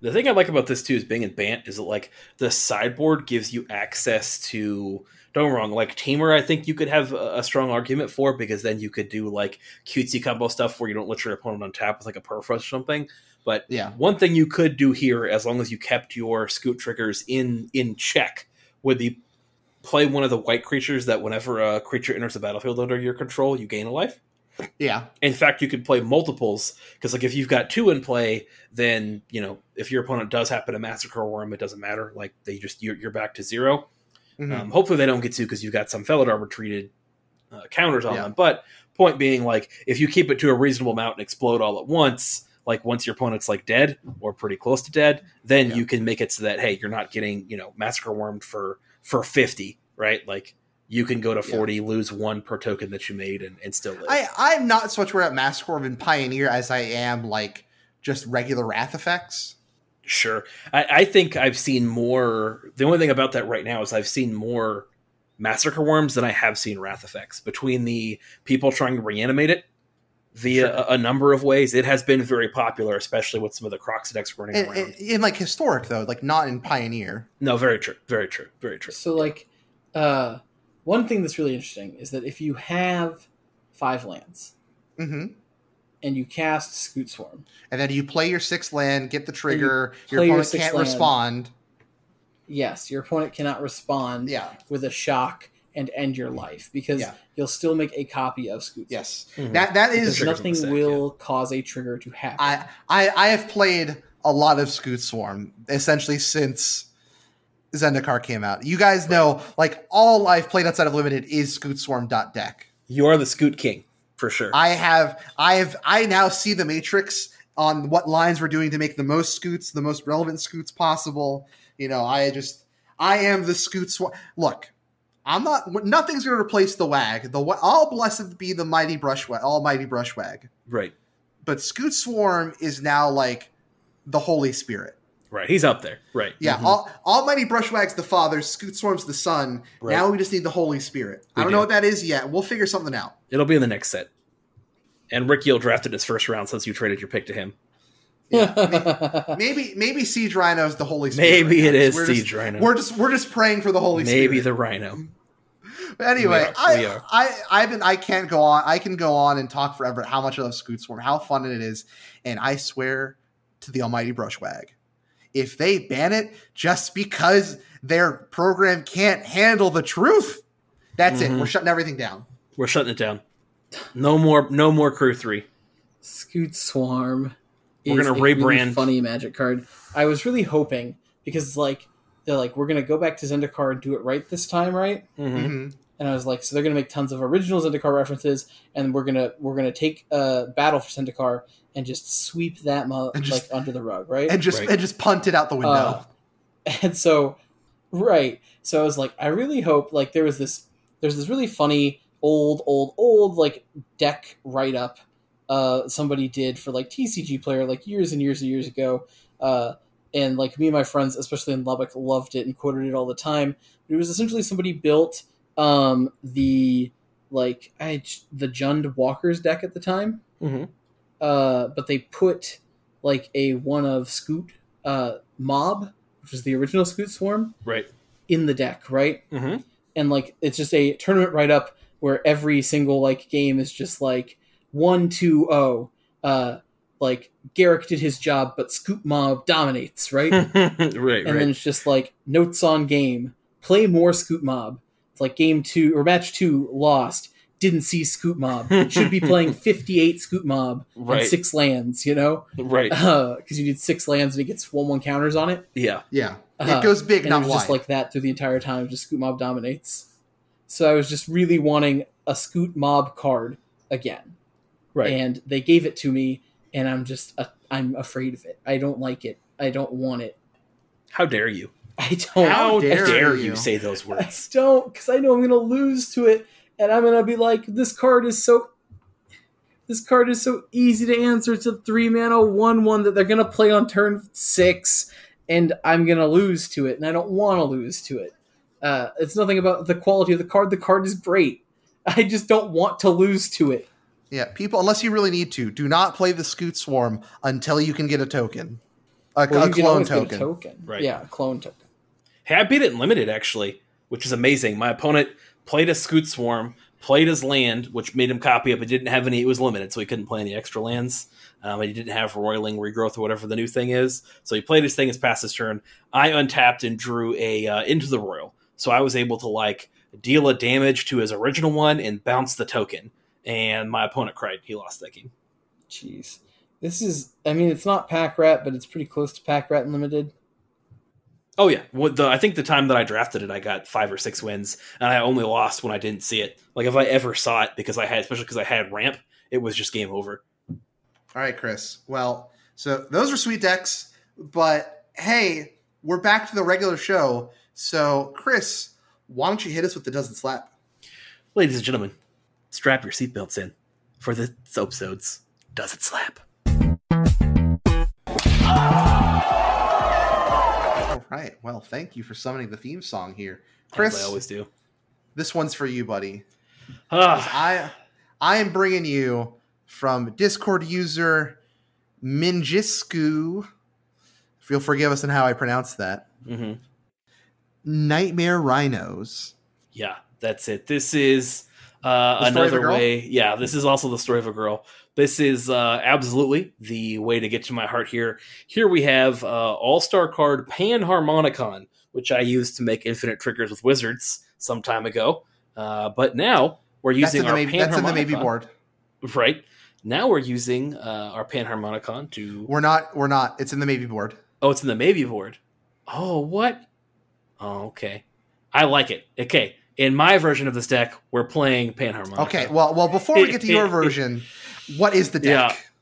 The thing I like about this too is being in Bant is that like the sideboard gives you access to don't wrong like Temur I think you could have a, a strong argument for because then you could do like cutesy combo stuff where you don't let your opponent on tap with like a Perfrost or something. But Yeah. one thing you could do here as long as you kept your scoot triggers in in check would be play one of the white creatures that whenever a creature enters the battlefield under your control you gain a life. Yeah. In fact, you could play multiples because, like, if you've got two in play, then you know if your opponent does happen to massacre a worm, it doesn't matter. Like they just you're, you're back to 0 Mhm. Um, hopefully, they don't get to because you've got some Felidar retreated uh, counters on Yeah. them. But point being, like, if you keep it to a reasonable amount and explode all at once, like once your opponent's like dead or pretty close to dead, then Yeah. you can make it so that hey, you're not getting you know massacre wormed for for fifty, right? Like you can go to 40, lose one per token that you made, and, and still live. I, I'm not so much worried about Massacre and Pioneer as I am like just regular Wrath effects. Sure. I, I think I've seen more. The only thing about that right now is I've seen more Massacre Wurms than I have seen Wrath effects. Between the people trying to reanimate it via Sure. a, a number of ways, it has been very popular, especially with some of the Kroxa decks running In, around. in, in like historic though, like not in Pioneer. no, very true. Very true. Very true. So like, uh, one thing that's really interesting is that if you have five lands hmm and you cast Scute Swarm, And then you play your sixth land, get the trigger. play Your your opponent sixth can't land. respond. yes, your opponent cannot respond Yeah. with a shock and end your life because Yeah. you'll still make a copy of Scoot. Swarm. Yes. Mhm. That that because is. triggers on nothing the stack, will cause a trigger to happen. I I I have played a lot of Scute Swarm essentially since Zendikar came out. You guys know, like all I've played outside of Limited is Scute Swarm deck. You are the Scoot King for sure. I have I have I now see the matrix on what lines we're doing to make the most scoots, the most relevant scoots possible. You know, I just I am the scoots. swarm. Look, I'm not. Nothing's going to replace the wag. The all blessed be the mighty brush wag, almighty brush wag. right. But Scute Swarm is now like the Holy Spirit. Right. He's up there. Right. Yeah, Mhm. all, Almighty Brushwag's the Father, Scute Swarm's the Son. Right. Now we just need the Holy Spirit. I don't do. know what that is yet. We'll figure something out. It'll be in the next set. And Rick Yale drafted his first round since you traded your pick to him. Yeah, Maybe maybe Siege Rhino is the Holy Spirit. Maybe right it now. is We're Siege just, Rhino. We're just we're just praying for the Holy Maybe Spirit. the Rhino. But anyway, are. I. I I've been I can't go on. I can go on and talk forever how much I love Scute Swarm, how fun it is, and I swear to the Almighty Brushwag, if they ban it just because their program can't handle the truth, that's it. Mhm. We're shutting everything down. We're shutting it down. No more. No more Crew Three. Scute Swarm. We're gonna a really rebrand. funny Magic card. I was really hoping because it's like they're like we're gonna go back to Zendikar and do it right this time, right? Mm-hmm. Mhm. And I was like, so they're gonna make tons of original Zendikar references, and we're gonna we're gonna take uh, Battle for Zendikar and just sweep that mo- And just- like under the rug, right? And just Right. and just punt it out the window. Uh, and so right so i was like i really hope like there was this there's this really funny old old old like deck write up uh somebody did for like tcg player like years and years and years ago uh and like me and my friends especially in lubbock loved it and quoted it all the time it was essentially somebody built um the like i the jund walkers deck at the time Mhm. uh but they put like a one of scoot uh mob which is the original Scute Swarm, Right. in the deck, right? Mm-hmm. And like it's just a tournament write up where every single like game is just like one two oh. Uh like Garruk did his job, but Scute Mob dominates, right? right. and Right. then it's just like notes on game. Play more Scute Mob. It's like game two or match two lost. Didn't see Scute Mob. Should be playing fifty eight Scute Mob Right. and six lands, you know? right. Because you need six lands and it gets one one counters on it. Yeah. yeah, Uh, it goes big, and not was wide. just like that through the entire time. Just Scute Mob dominates. So I was just really wanting a Scute Mob card again, Right. and they gave it to me, and I'm just uh, I'm afraid of it. I don't like it. I don't want it. How dare you? I don't. How How dare dare, you. you say those words? I words? don't because I know I'm gonna lose to it, and I'm gonna be like, this card is so. This card is so easy to answer. It's a three mana one one that they're gonna play on turn six, and I'm gonna lose to it, and I don't want to lose to it. Uh, it's nothing about the quality of the card. The card is great. I just don't want to lose to it. yeah, people, unless you really need to, do not play the Scute Swarm until you can get a token, a, Well, a you can clone always get a token. token. Right. Yeah, a clone token. Hey, I beat it in limited actually, which is amazing. My opponent played a Scute Swarm, played his land, which made him copy up. it, but didn't have any. It was limited, so he couldn't play any extra lands. Um, and he didn't have roiling regrowth or whatever the new thing is. So he played his thing his past his turn. I untapped and drew a uh, into the royal, so I was able to like deal a damage to his original one and bounce the token. And my opponent cried. He lost that game. Jeez. This is, I mean, it's not Pack Rat, but it's pretty close to Pack Rat Unlimited. Oh yeah, what the I think the time that I drafted it, I got five or six wins, and I only lost when I didn't see it. Like if I ever saw it, because I had, especially because I had ramp, it was just game over. All right, Chris. Well, so those are sweet decks, but hey, we're back to the regular show. So, Chris, why don't you hit us with the doesn't slap? Ladies and gentlemen, strap your seatbelts in for the episode's Does it slap? All right. Well, thank you for summoning the theme song here, As Chris. I always do. This one's for you, buddy. Ah, I I am bringing you from Discord user Minjisku. If you'll forgive us in how I pronounce that. mhm. Nightmare Rhinos. Yeah, that's it. This is uh, The story of a another way. Yeah, this is also the story of a girl. This is uh, absolutely the way to get to my heart here. Here we have uh, All Star card Panharmonicon, which I used to make infinite triggers with wizards some time ago. Uh, but now we're using our Maybe, that's in the Maybe board. Right now we're using uh, our Panharmonicon to. We're not. We're not. It's in the Maybe board. Oh, it's in the maybe board. Oh, what? Oh, okay. I like it. Okay. In my version of this deck, we're playing Panharmonicon. Okay. Well, well. Before we get to your version, what is the deck?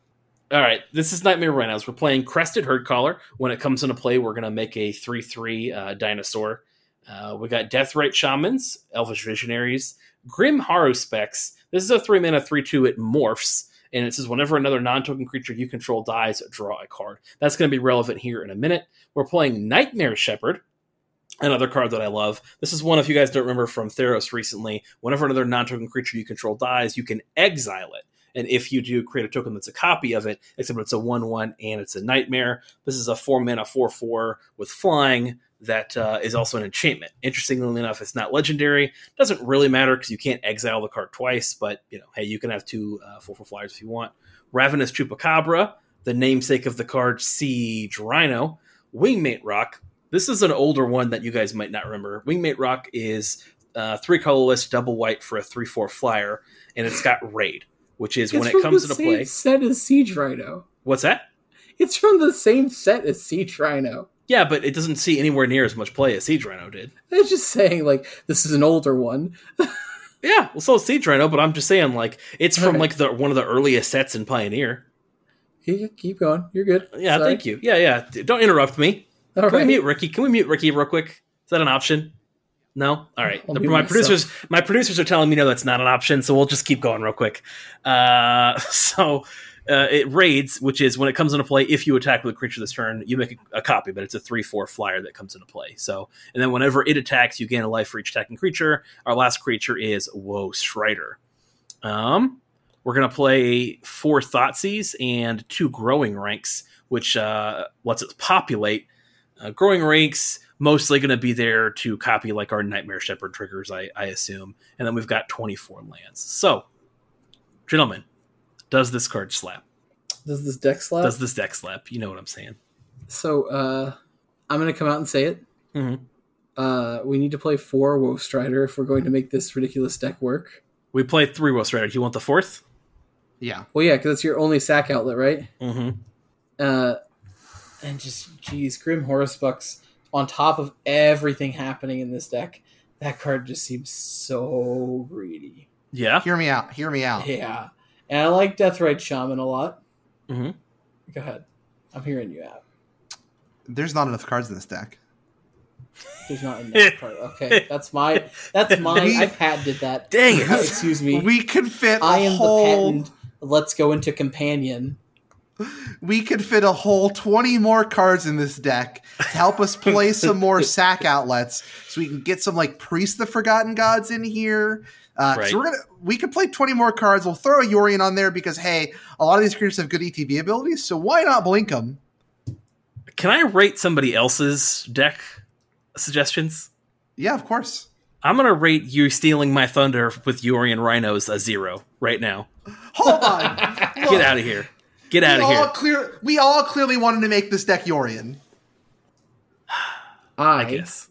All right, this is Nightmare Rhinos. We're playing Crested Herd Caller. When it comes into play, we're going to make a 3 3 uh, dinosaur. Uh, we got Deathrite Shamans, Elvish Visionaries, Grim Specs. This is a 3 mana 3 2. It morphs, and it says whenever another non token creature you control dies, draw a card. That's going to be relevant here in a minute. We're playing Nightmare Shepherd, another card that I love. This is one, if you guys don't remember from Theros recently, whenever another non token creature you control dies, you can exile it. And if you do create a token that's a copy of it, except it's a 1 1 and it's a nightmare, this is a 4 mana 4 4 with flying that uh, is also an enchantment. Interestingly enough, it's not legendary. Doesn't really matter because you can't exile the card twice, but you know, hey, you can have two uh, 4 4 flyers if you want. Ravenous Chupacabra, the namesake of the card Siege Rhino, Wingmate Roc. This is an older one that you guys might not remember. Wingmate Roc is uh, three colorless, double white for a 3 4 flyer, and it's got Raid which is when It's it from comes the into same play. set as Siege Rhino. What's that? It's from the same set as Siege Rhino. Yeah, but it doesn't see anywhere near as much play as Siege Rhino did. I'm just saying, like, this is an older one. Yeah, well, so is Siege Rhino, but I'm just saying, like, it's from Alright. like the one of the earliest sets in Pioneer. Keep going. You're good. Yeah, thank you. Yeah, yeah. Don't interrupt me. All Can we mute Ricky? Can we mute Ricky real quick? Is that an option? No. All right. The- my myself. producers, my producers are telling me no, that's not an option. So we'll just keep going real quick. Uh, so uh, it raids, which is when it comes into play. If you attack with a creature this turn, you make a, a copy, but it's a three-four flyer that comes into play. So and then whenever it attacks, you gain a life for each attacking creature. Our last creature is Woe Strider. Um, we're gonna play four Thoughtseize and two Growing Ranks, which uh, lets it populate. Uh, growing ranks mostly going to be there to copy like our Nightmare Shepherd triggers, I, I assume. And then we've got 24 lands. So, gentlemen, does this card slap? Does this deck slap? Does this deck slap? You know what I'm saying. so, uh, I'm going to come out and say it. Mhm. Uh, we need to play four Woe Strider if we're going to make this ridiculous deck work. We play three Woe Strider. Do you want the fourth? Yeah. Well, yeah, because it's your only sack outlet, right? Mm-hmm. Uh, and just, geez, Grim Haruspex on top of everything happening in this deck. That card just seems so greedy. Yeah. Hear me out. Hear me out. Yeah. And I like Deathrite Shaman a lot. Mhm. Go ahead. I'm hearing you out. There's not enough cards in this deck. There's not enough cards. Okay, that's my that's my We- I patented that. Dang it. Excuse me. We could fit. I am whole, the patent. Let's go into companion. We could fit a whole 20 more cards in this deck to help us play some more sack outlets, so we can get some like Priest the Forgotten Gods in here. Uh, Right. So we're gonna we could play 20 more cards. We'll throw a Yorion on there because hey, a lot of these creatures have good ETB abilities, so why not blink them? Can I rate somebody else's deck suggestions? Yeah, of course. I'm going to rate you stealing my thunder with Yorion Rhinos a zero right now. Hold on. Get out of here. Get out we of all here. clear. We all clearly wanted to make this deck Yorion. I, I guess.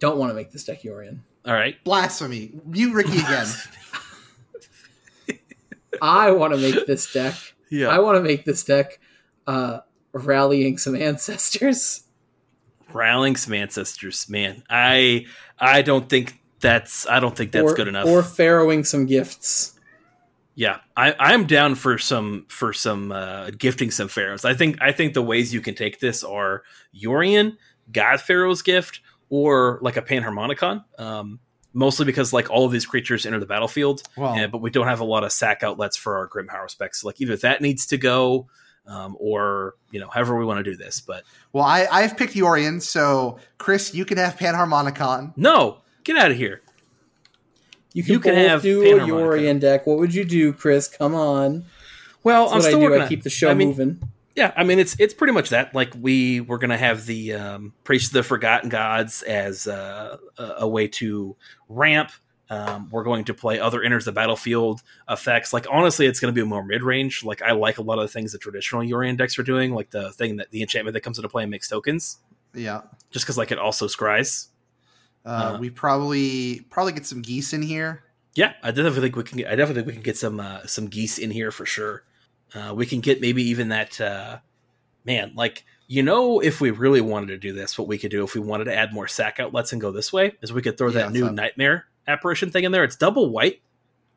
don't want to make this deck Yorion. All right. Blasphemy. Mute Ricky again. I want to make this deck. Yeah. I want to make this deck uh, rallying some ancestors. rallying some ancestors man i i don't think that's i don't think that's or, good enough Or farrowing some gifts. Yeah i i'm down for some for some uh gifting some pharaohs i think i think the ways you can take this are Yorion god pharaoh's gift or like a panharmonicon um mostly because like all of these creatures enter the battlefield, Well, and- but we don't have a lot of sack outlets for our Grim Power specs. Like either that needs to go, um, or you know, however we want to do this. But well, I I've picked Yorion, so Chris, you can have Panharmonicon. no, get out of here. You can, You can both have do a Panharmonica. Yorion deck. What would you do, Chris? Come on. Well, That's I'm what I still do. working I on- keep the show I mean, moving. Yeah, I mean it's it's pretty much that. Like we we're gonna have the um, priest of the forgotten gods as uh, a, a way to ramp. Um, we're going to play other enters the battlefield effects. Like honestly, it's going to be more mid range. Like I like a lot of the things that traditional Yorion decks are doing, like the thing that the enchantment that comes into play and makes tokens. Yeah. Just because like it also scries. Uh, Uh, we probably probably get some geese in here. Yeah, I definitely think we can. Get, I definitely think we can get some uh, some geese in here for sure. Uh, we can get maybe even that uh, man. Like you know, if we really wanted to do this, what we could do if we wanted to add more sack outlets and go this way is we could throw Yeah, that new so- nightmare apparition thing in there. It's double white,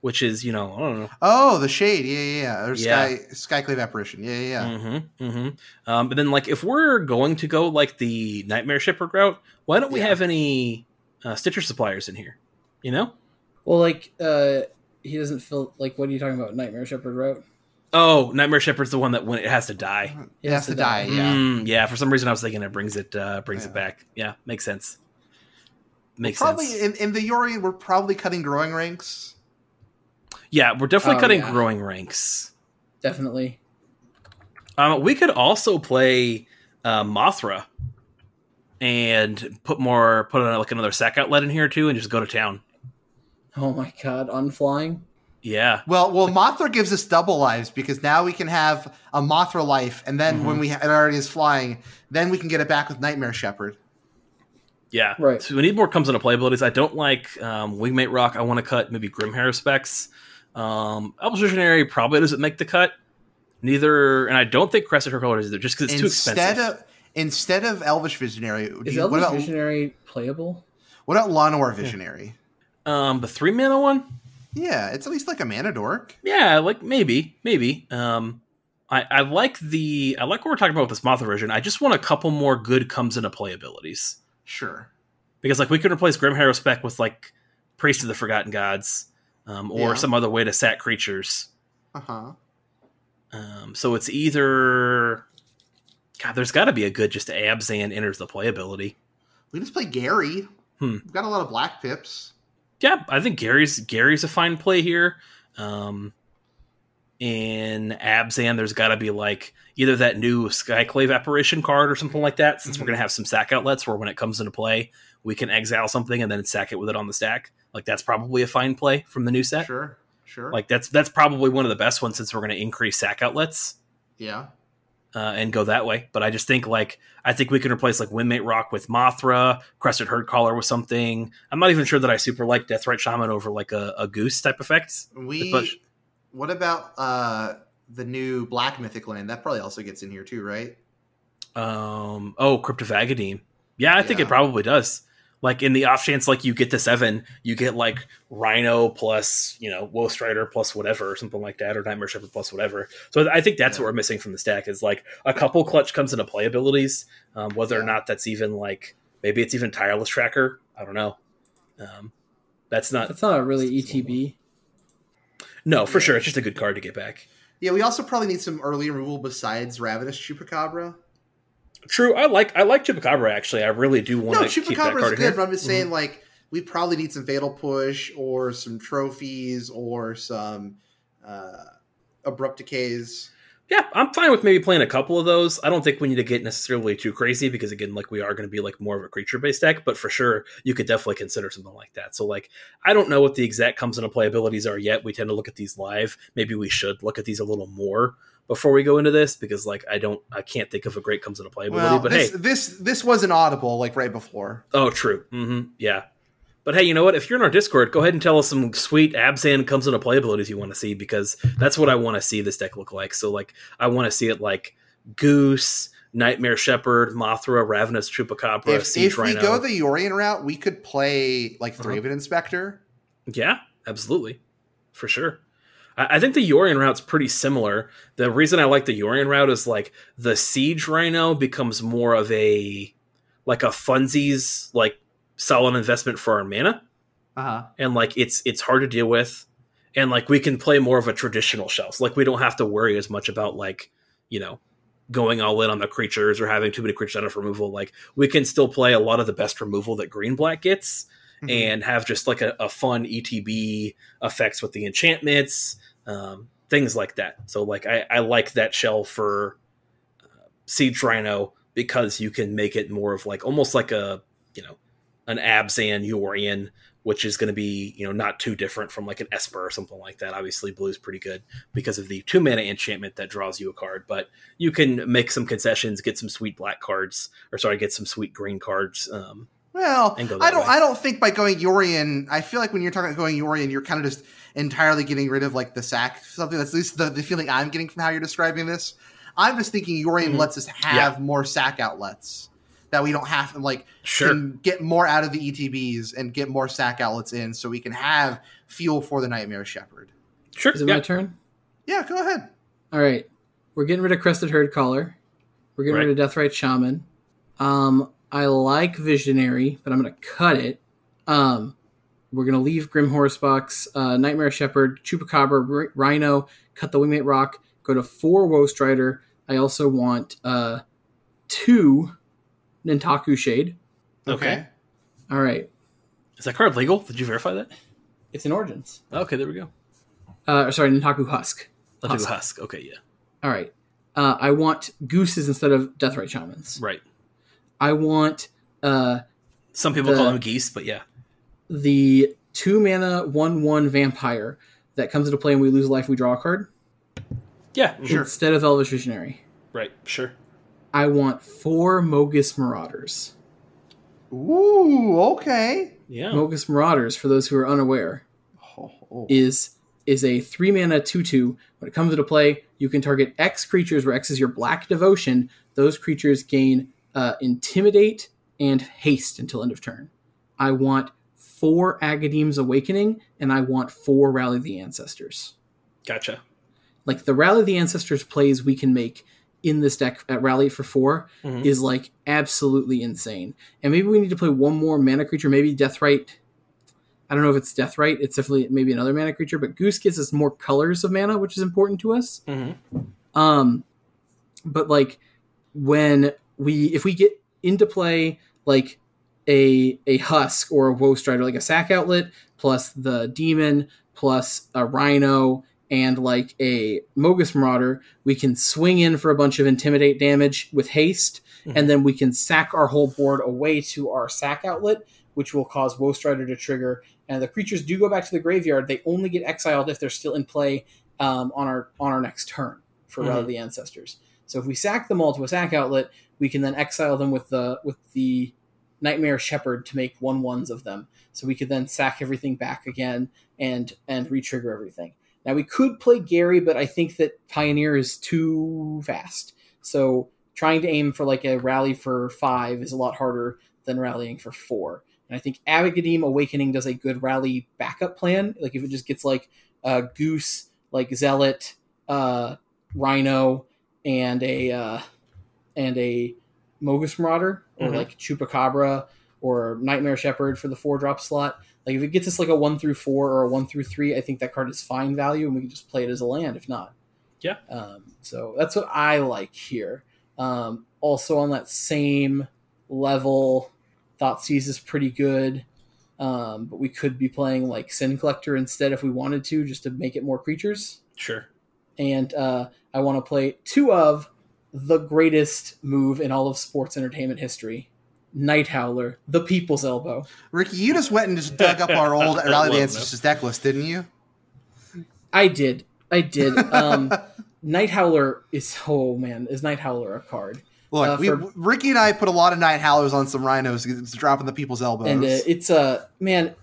which is you know I don't know. Oh, the shade. Yeah, yeah, yeah. Or Yeah. sky skyclave apparition. Yeah, yeah, yeah. Mm-hmm, mm-hmm. Um, but then like if we're going to go like the nightmare shepherd route, why don't we Yeah. have any uh, Stitcher's Suppliers in here? You know. Well, like uh, he doesn't feel like. What are you talking about? Nightmare Shepherd wrote. Oh, Nightmare Shepherd's the one that when it has to die. It has to die. Yeah. Mm, yeah, for some reason I was thinking it brings it uh, brings Yeah. it back. Yeah, makes sense. Makes probably sense. in, in the Yorion, we're probably cutting growing ranks. yeah, we're definitely Oh, cutting yeah. growing ranks. Definitely. Um, we could also play uh, Mothra and put more put on like another sack outlet in here too, and just go to town. Oh my god, unflying. Yeah, Well, well, Mothra gives us double lives because now we can have a Mothra life, and then Mm-hmm. when we ha- it already is flying, then we can get it back with Nightmare Shepherd. yeah. Right. So we need more comes into play abilities. I don't like um, Wingmate Roc. I want to cut maybe Grim Haruspex. Um, Elvish probably doesn't make the cut. Neither, and I don't think Crested Herd Callers either, just because it's too instead expensive. of instead of Elvish Visionary, do Is you- Elvish what about Visionary playable? what about Llanowar Visionary? um, the three mana one. Yeah, it's at least like a mana dork. Yeah, like maybe, maybe. Um, I, I like the I like what we're talking about with this Mothra version. I just want a couple more good comes into play abilities Sure. because like we could replace Grim Haruspex with like Priest of the Forgotten Gods, um, or Yeah. some other way to sack creatures. Uh huh. Um, so it's either God, there's got to be a good just Abzan enters the playability. We just play Gary. Hmm. We've got a lot of black pips. Yeah, I think Gary's Gary's a fine play here. Um, in Abzan, there's got to be like either that new Skyclave apparition card or something like that. Since we're Mhm. gonna have some sack outlets where when it comes into play, we can exile something and then sack it with it on the stack. Like that's probably a fine play from the new set. Sure. Sure. Like that's that's probably one of the best ones since we're gonna increase sack outlets yeah. Uh, and go that way. But I just think like I think we can replace like Wingmate Roc with Mothra, Crested Herd Caller with something. I'm not even sure that I super like Deathrite Shaman over like a, a goose type effect. We. What about uh the new black mythic land? That probably also gets in here too, right? Um, oh, Crypt of Agadeem. Yeah, I think it probably does. Like in the off chance, like you get to seven, you get like Rhino plus you know Woe Strider plus whatever or something like that, or Nightmare Shepherd plus whatever. So I think that's Yeah. what we're missing from the stack is like a couple clutch comes into play abilities. Um, whether or not that's even like maybe it's even tireless tracker. I don't know. Um, that's not That's not a really ETB. no for Yeah. sure. It's just a good card to get back. Yeah, we also probably need some early removal besides Ravenous Chupacabra. True. I like I like Chupacabra actually. I really do want No, to keep that Chupacabra card is in here. good, but I'm just saying, Mhm. like, we probably need some Fatal Push or some trophies or some uh, Abrupt Decays. Yeah, I'm fine with maybe playing a couple of those. I don't think we need to get necessarily too crazy because again, like we are going to be like more of a creature based deck, but for sure you could definitely consider something like that. So like I don't know what the exact comes into play abilities are yet. We tend to look at these live. Maybe we should look at these a little more before we go into this because like I don't I can't think of a great comes into play ability. Well, but this, hey, this this was an audible like right before. oh true, hmm yeah. But hey, you know what? If you're in our Discord, go ahead and tell us some sweet Abzan comes into play abilities you want to see because that's what I want to see this deck look like. So like I want to see it like Goose, Nightmare Shepherd, Mothra, Ravenous Chupacabra, If, Siege if we go the Yorion route, we could play like Uh-huh. Thraben Inspector. yeah, absolutely, for sure. I, I think the Yorion route's pretty similar. The reason I like the Yorion route is like the Siege Rhino becomes more of a like a funsies like solid investment for our mana. Uh huh. and like it's it's hard to deal with and like we can play more of a traditional shell so like we don't have to worry as much about like you know going all in on the creatures or having too many creatures out of removal like we can still play a lot of the best removal that green black gets Mm-hmm. and have just like a, a fun etb effects with the enchantments um, things like that. So like i, I like that shell for uh, siege rhino because you can make it more of like almost like a you know an abzan Yorion which is going to be you know not too different from like an esper or something like that. Obviously blue's pretty good because of the two mana enchantment that draws you a card but you can make some concessions get some sweet black cards or sorry get some sweet green cards um, Well, I don't. way. I don't think by going Yorion. I feel like when you're talking about going Yorion, you're kind of just entirely getting rid of like the sack. Something that's at least the, the feeling I'm getting from how you're describing this. I'm just thinking Yorion Mhm. lets us have more sack outlets that we don't have to like sure can get more out of the ETBs and get more sack outlets in, so we can have fuel for the Nightmare Shepherd. sure Is it yeah. my turn? Yeah, go ahead. All right. We're getting rid of Crested Herd Caller. We're getting Right. rid of Deathrite Shaman. Um, I like Visionary, but I'm going to cut it. Um, we're going to leave Grim Haruspex, uh, Nightmare Shepherd, Chupacabra, R- Rhino, cut the Wingmate Roc, go to four Woe Strider. I also want uh, two Nantuko Shade. okay All right. is that card legal did you verify that It's in Origins. okay there we go Uh, sorry, Nantuko Husk. Let's Husk. husk okay yeah All right. Uh, I want gooses instead of Deathrite Shamans. right I want uh, some people The- call them geese but yeah the two mana one one vampire that comes into play and we lose life. We draw a card yeah Sure. instead of Elvish Visionary. right sure I want four Mogis Marauders. Ooh, okay. yeah Mogis Marauders, for those who are unaware, Oh, oh. is is a three mana two two. When it comes into play, you can target X creatures where X is your black devotion. Those creatures gain uh, intimidate and haste until end of turn. I want four Agadeem's Awakening, and I want four Rally the Ancestors. gotcha like the rally the ancestors plays we can make in this deck at rally for 4 Mhm. is like absolutely insane and maybe we need to play one more mana creature maybe deathrite i don't know if it's deathrite it's definitely maybe another mana creature but goose gives us more colors of mana which is important to us Mhm. um but like when we if we get into play like a a husk or a woe strider like a sack outlet plus the demon plus a rhino and like a Mogis marauder we can swing in for a bunch of intimidate damage with haste Mhm. and then we can sack our whole board away to our sack outlet which will cause woe strider to trigger and the creatures do go back to the graveyard they only get exiled if they're still in play um, on our on our next turn for Rally Mhm. the Ancestors. So if we sack them all to a sack outlet, we can then exile them with the with the Nightmare Shepherd to make one ones of them. So we could then sack everything back again and and retrigger everything. Now we could play Gary, but I think that Pioneer is too fast. So trying to aim for like a rally for five is a lot harder than rallying for four. And I think Abagadeem Awakening does a good rally backup plan. Like if it just gets like a Goose, like Zealot, uh, Rhino, and a uh, and a Mogis Marauder, or Mhm. like Chupacabra or Nightmare Shepherd for the four drop slot. Like if it gets us like a one through four or a one through three, I think that card is fine value, and we can just play it as a land. If not, Yeah. Um, so that's what I like here. Um, also on that same level, Thoughtseize is pretty good. Um, but we could be playing like Sin Collector instead if we wanted to, just to make it more creatures. Sure. And uh, I want to play two of the greatest move in all of sports entertainment history Night Howler, the People's Elbow. Ricky, you just went and just dug up our old I Rally love the that. Ancestors deck list, didn't you? I did. I did. Um, Night Howler is, oh man, is Night Howler a card? Look, Uh, we, for- Ricky and I put a lot of night howlers on some rhinos. It's dropping the people's elbows. and uh, it's a uh, man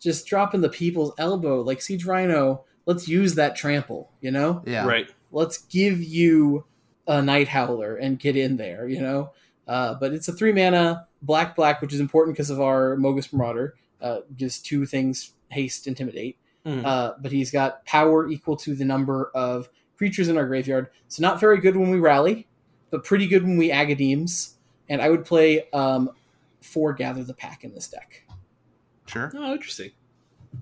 just dropping the people's elbow like siege rhino let's use that trample you know yeah, Right. let's give you a night howler and get in there you know uh, but it's a three mana black black which is important because of our Mogis marauder uh, gives two things haste intimidate Mhm. uh, but he's got power equal to the number of creatures in our graveyard so not very good when we rally but pretty good when we agadeems and i would play um, four gather the pack in this deck Sure. Oh, interesting.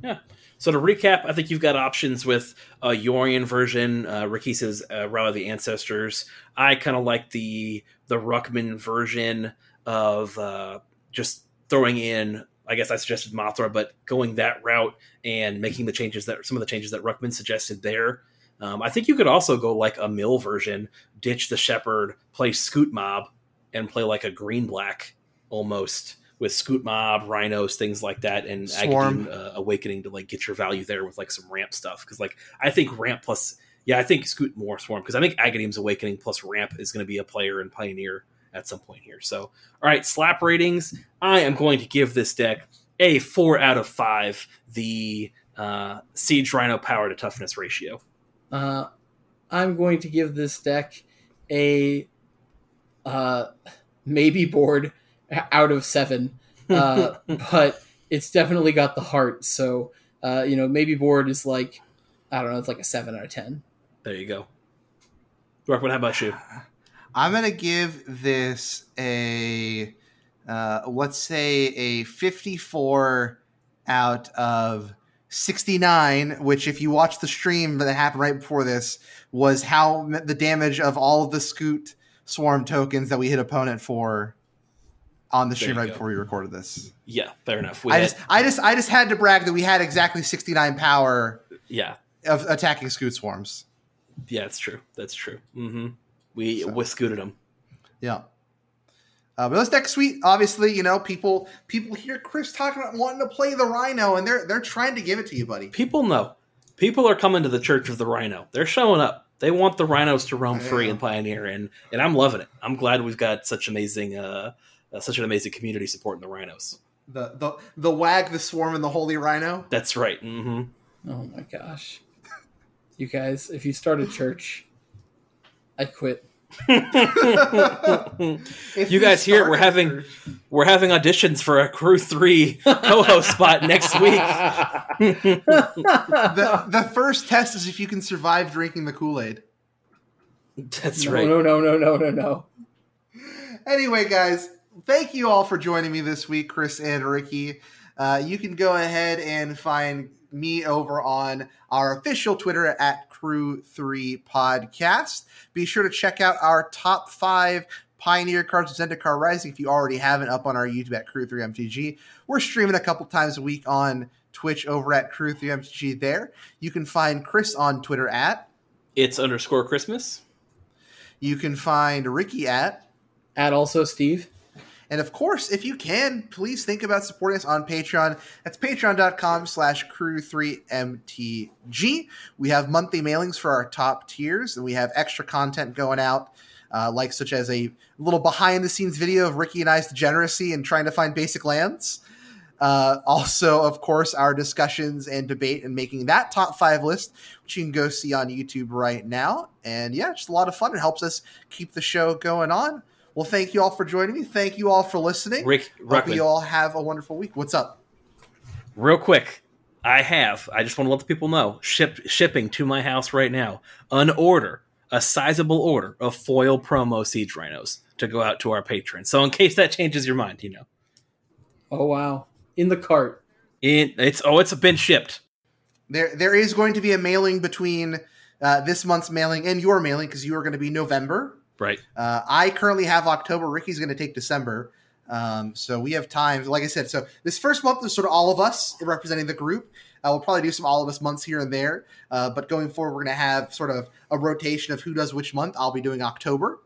Yeah. So to recap, I think you've got options with a Yorion version. Uh, Ricky says uh, of the Ancestors. I kind of like the the Ruckman version of uh, just throwing in. I guess I suggested Mothra, but going that route and making the changes that some of the changes that Ruckman suggested there. Um, I think you could also go like a mill version, ditch the Shepherd, play Scute Mob, and play like a green black almost with Scute Mob, Rhinos, things like that, and Swarm. Agadeem, uh, Awakening to like get your value there with like some ramp stuff. Because like I think ramp plus, yeah, I think Scoot more Swarm because I think Agadeem's Awakening plus ramp is going to be a player in Pioneer at some point here. So all right, slap ratings. I am going to give this deck a four out of five. The uh, Siege Rhino power to toughness ratio. Uh, I'm going to give this deck a uh, maybe board out of seven, uh, but it's definitely got the heart. So uh, you know, maybe board is like I don't know, it's like a seven out of ten. There you go. Ruckman, how about you? I'm gonna give this a uh, let's say a 54 out of 69. Which, if you watch the stream that happened right before this, was how the damage of all of the Scute Swarm tokens that we hit opponent for on the stream right go. before we recorded this. Yeah, fair enough. We I had- just, I just, I just had to brag that we had exactly 69 power yeah, of attacking Scute Swarms. yeah, it's true. That's true. hmm We So- we scooted them. Yeah. Uh, but this next week, obviously, you know, people people hear Chris talking about wanting to play the Rhino, and they're they're trying to give it to you, buddy. People know. People are coming to the Church of the Rhino. They're showing up. They want the rhinos to roam free and pioneer, and and I'm loving it. I'm glad we've got such amazing, uh, uh, such an amazing community supporting the rhinos. The the the wag, the swarm, and the holy Rhino. That's right. hmm Oh my gosh, you guys! If you start a church, I'd quit. If You guys hear it, we're having- church- We're having auditions for a Crew Three co-host spot next week. the the first test is if you can survive drinking the Kool Aid. That's no, right. no, no, no, no, no, no. Anyway, guys, thank you all for joining me this week, Chris and Ricky. Uh, you can go ahead and find me over on our official Twitter at Crew3 Podcast. Be sure to check out our top five Pioneer cards of Zendikar Rising if you already haven't up on our YouTube at Crew3MTG. We're streaming a couple times a week on Twitch over at Crew3MTG there. You can find Chris on Twitter at. It's underscore Christmas. You can find Ricky at. Add also Steve. And of course, if you can, please think about supporting us on Patreon. That's patreon.com slash crew3mtg. We have monthly mailings for our top tiers, and we have extra content going out, uh, like such as a little behind the scenes video of Ricky and I's degeneracy and trying to find basic lands. Uh, also, of course, our discussions and debate and making that top five list, which you can go see on YouTube right now. And yeah, just a lot of fun. It helps us keep the show going on. Well, thank you all for joining me. Thank you all for listening. Rick Hope you all have a wonderful week. What's up? Real quick, I have. I just want to let the people know. Ship shipping to my house right now. An order, a sizable order of foil promo siege rhinos to go out to our patrons. So in case that changes your mind, you know, Oh wow, in the cart. it, it's oh, it's been shipped. There, there is going to be a mailing between uh, this month's mailing and your mailing because you are going to be November. Right. Uh, I currently have October. Ricky's going to take December. Um, so we have time. Like I said, so this first month is sort of all of us representing the group. Uh, we'll probably do some all of us months here and there. Uh, but going forward, we're going to have sort of a rotation of who does which month. I'll be doing October.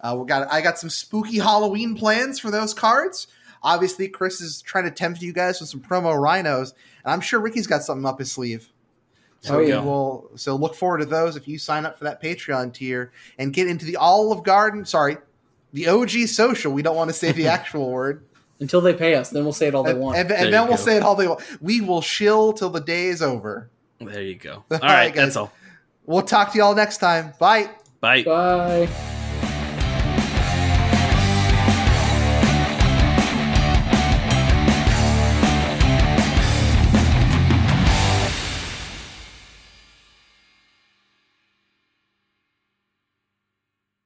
Uh, we got I got some spooky Halloween plans for those cards. Obviously, Chris is trying to tempt you guys with some promo rhinos, and I'm sure Ricky's got something up his sleeve. So Oh, we yeah. will so look forward to those if you sign up for that Patreon tier and get into the Olive Garden. Sorry, the OG social. We don't want to say the actual word, Until they pay us, then we'll say it all they want. and- There and then we'll go. say it all they want. We will shill till the day is over. There you go. All All right, right, guys. that's all. We'll talk to y'all next time. Bye. Bye. Bye.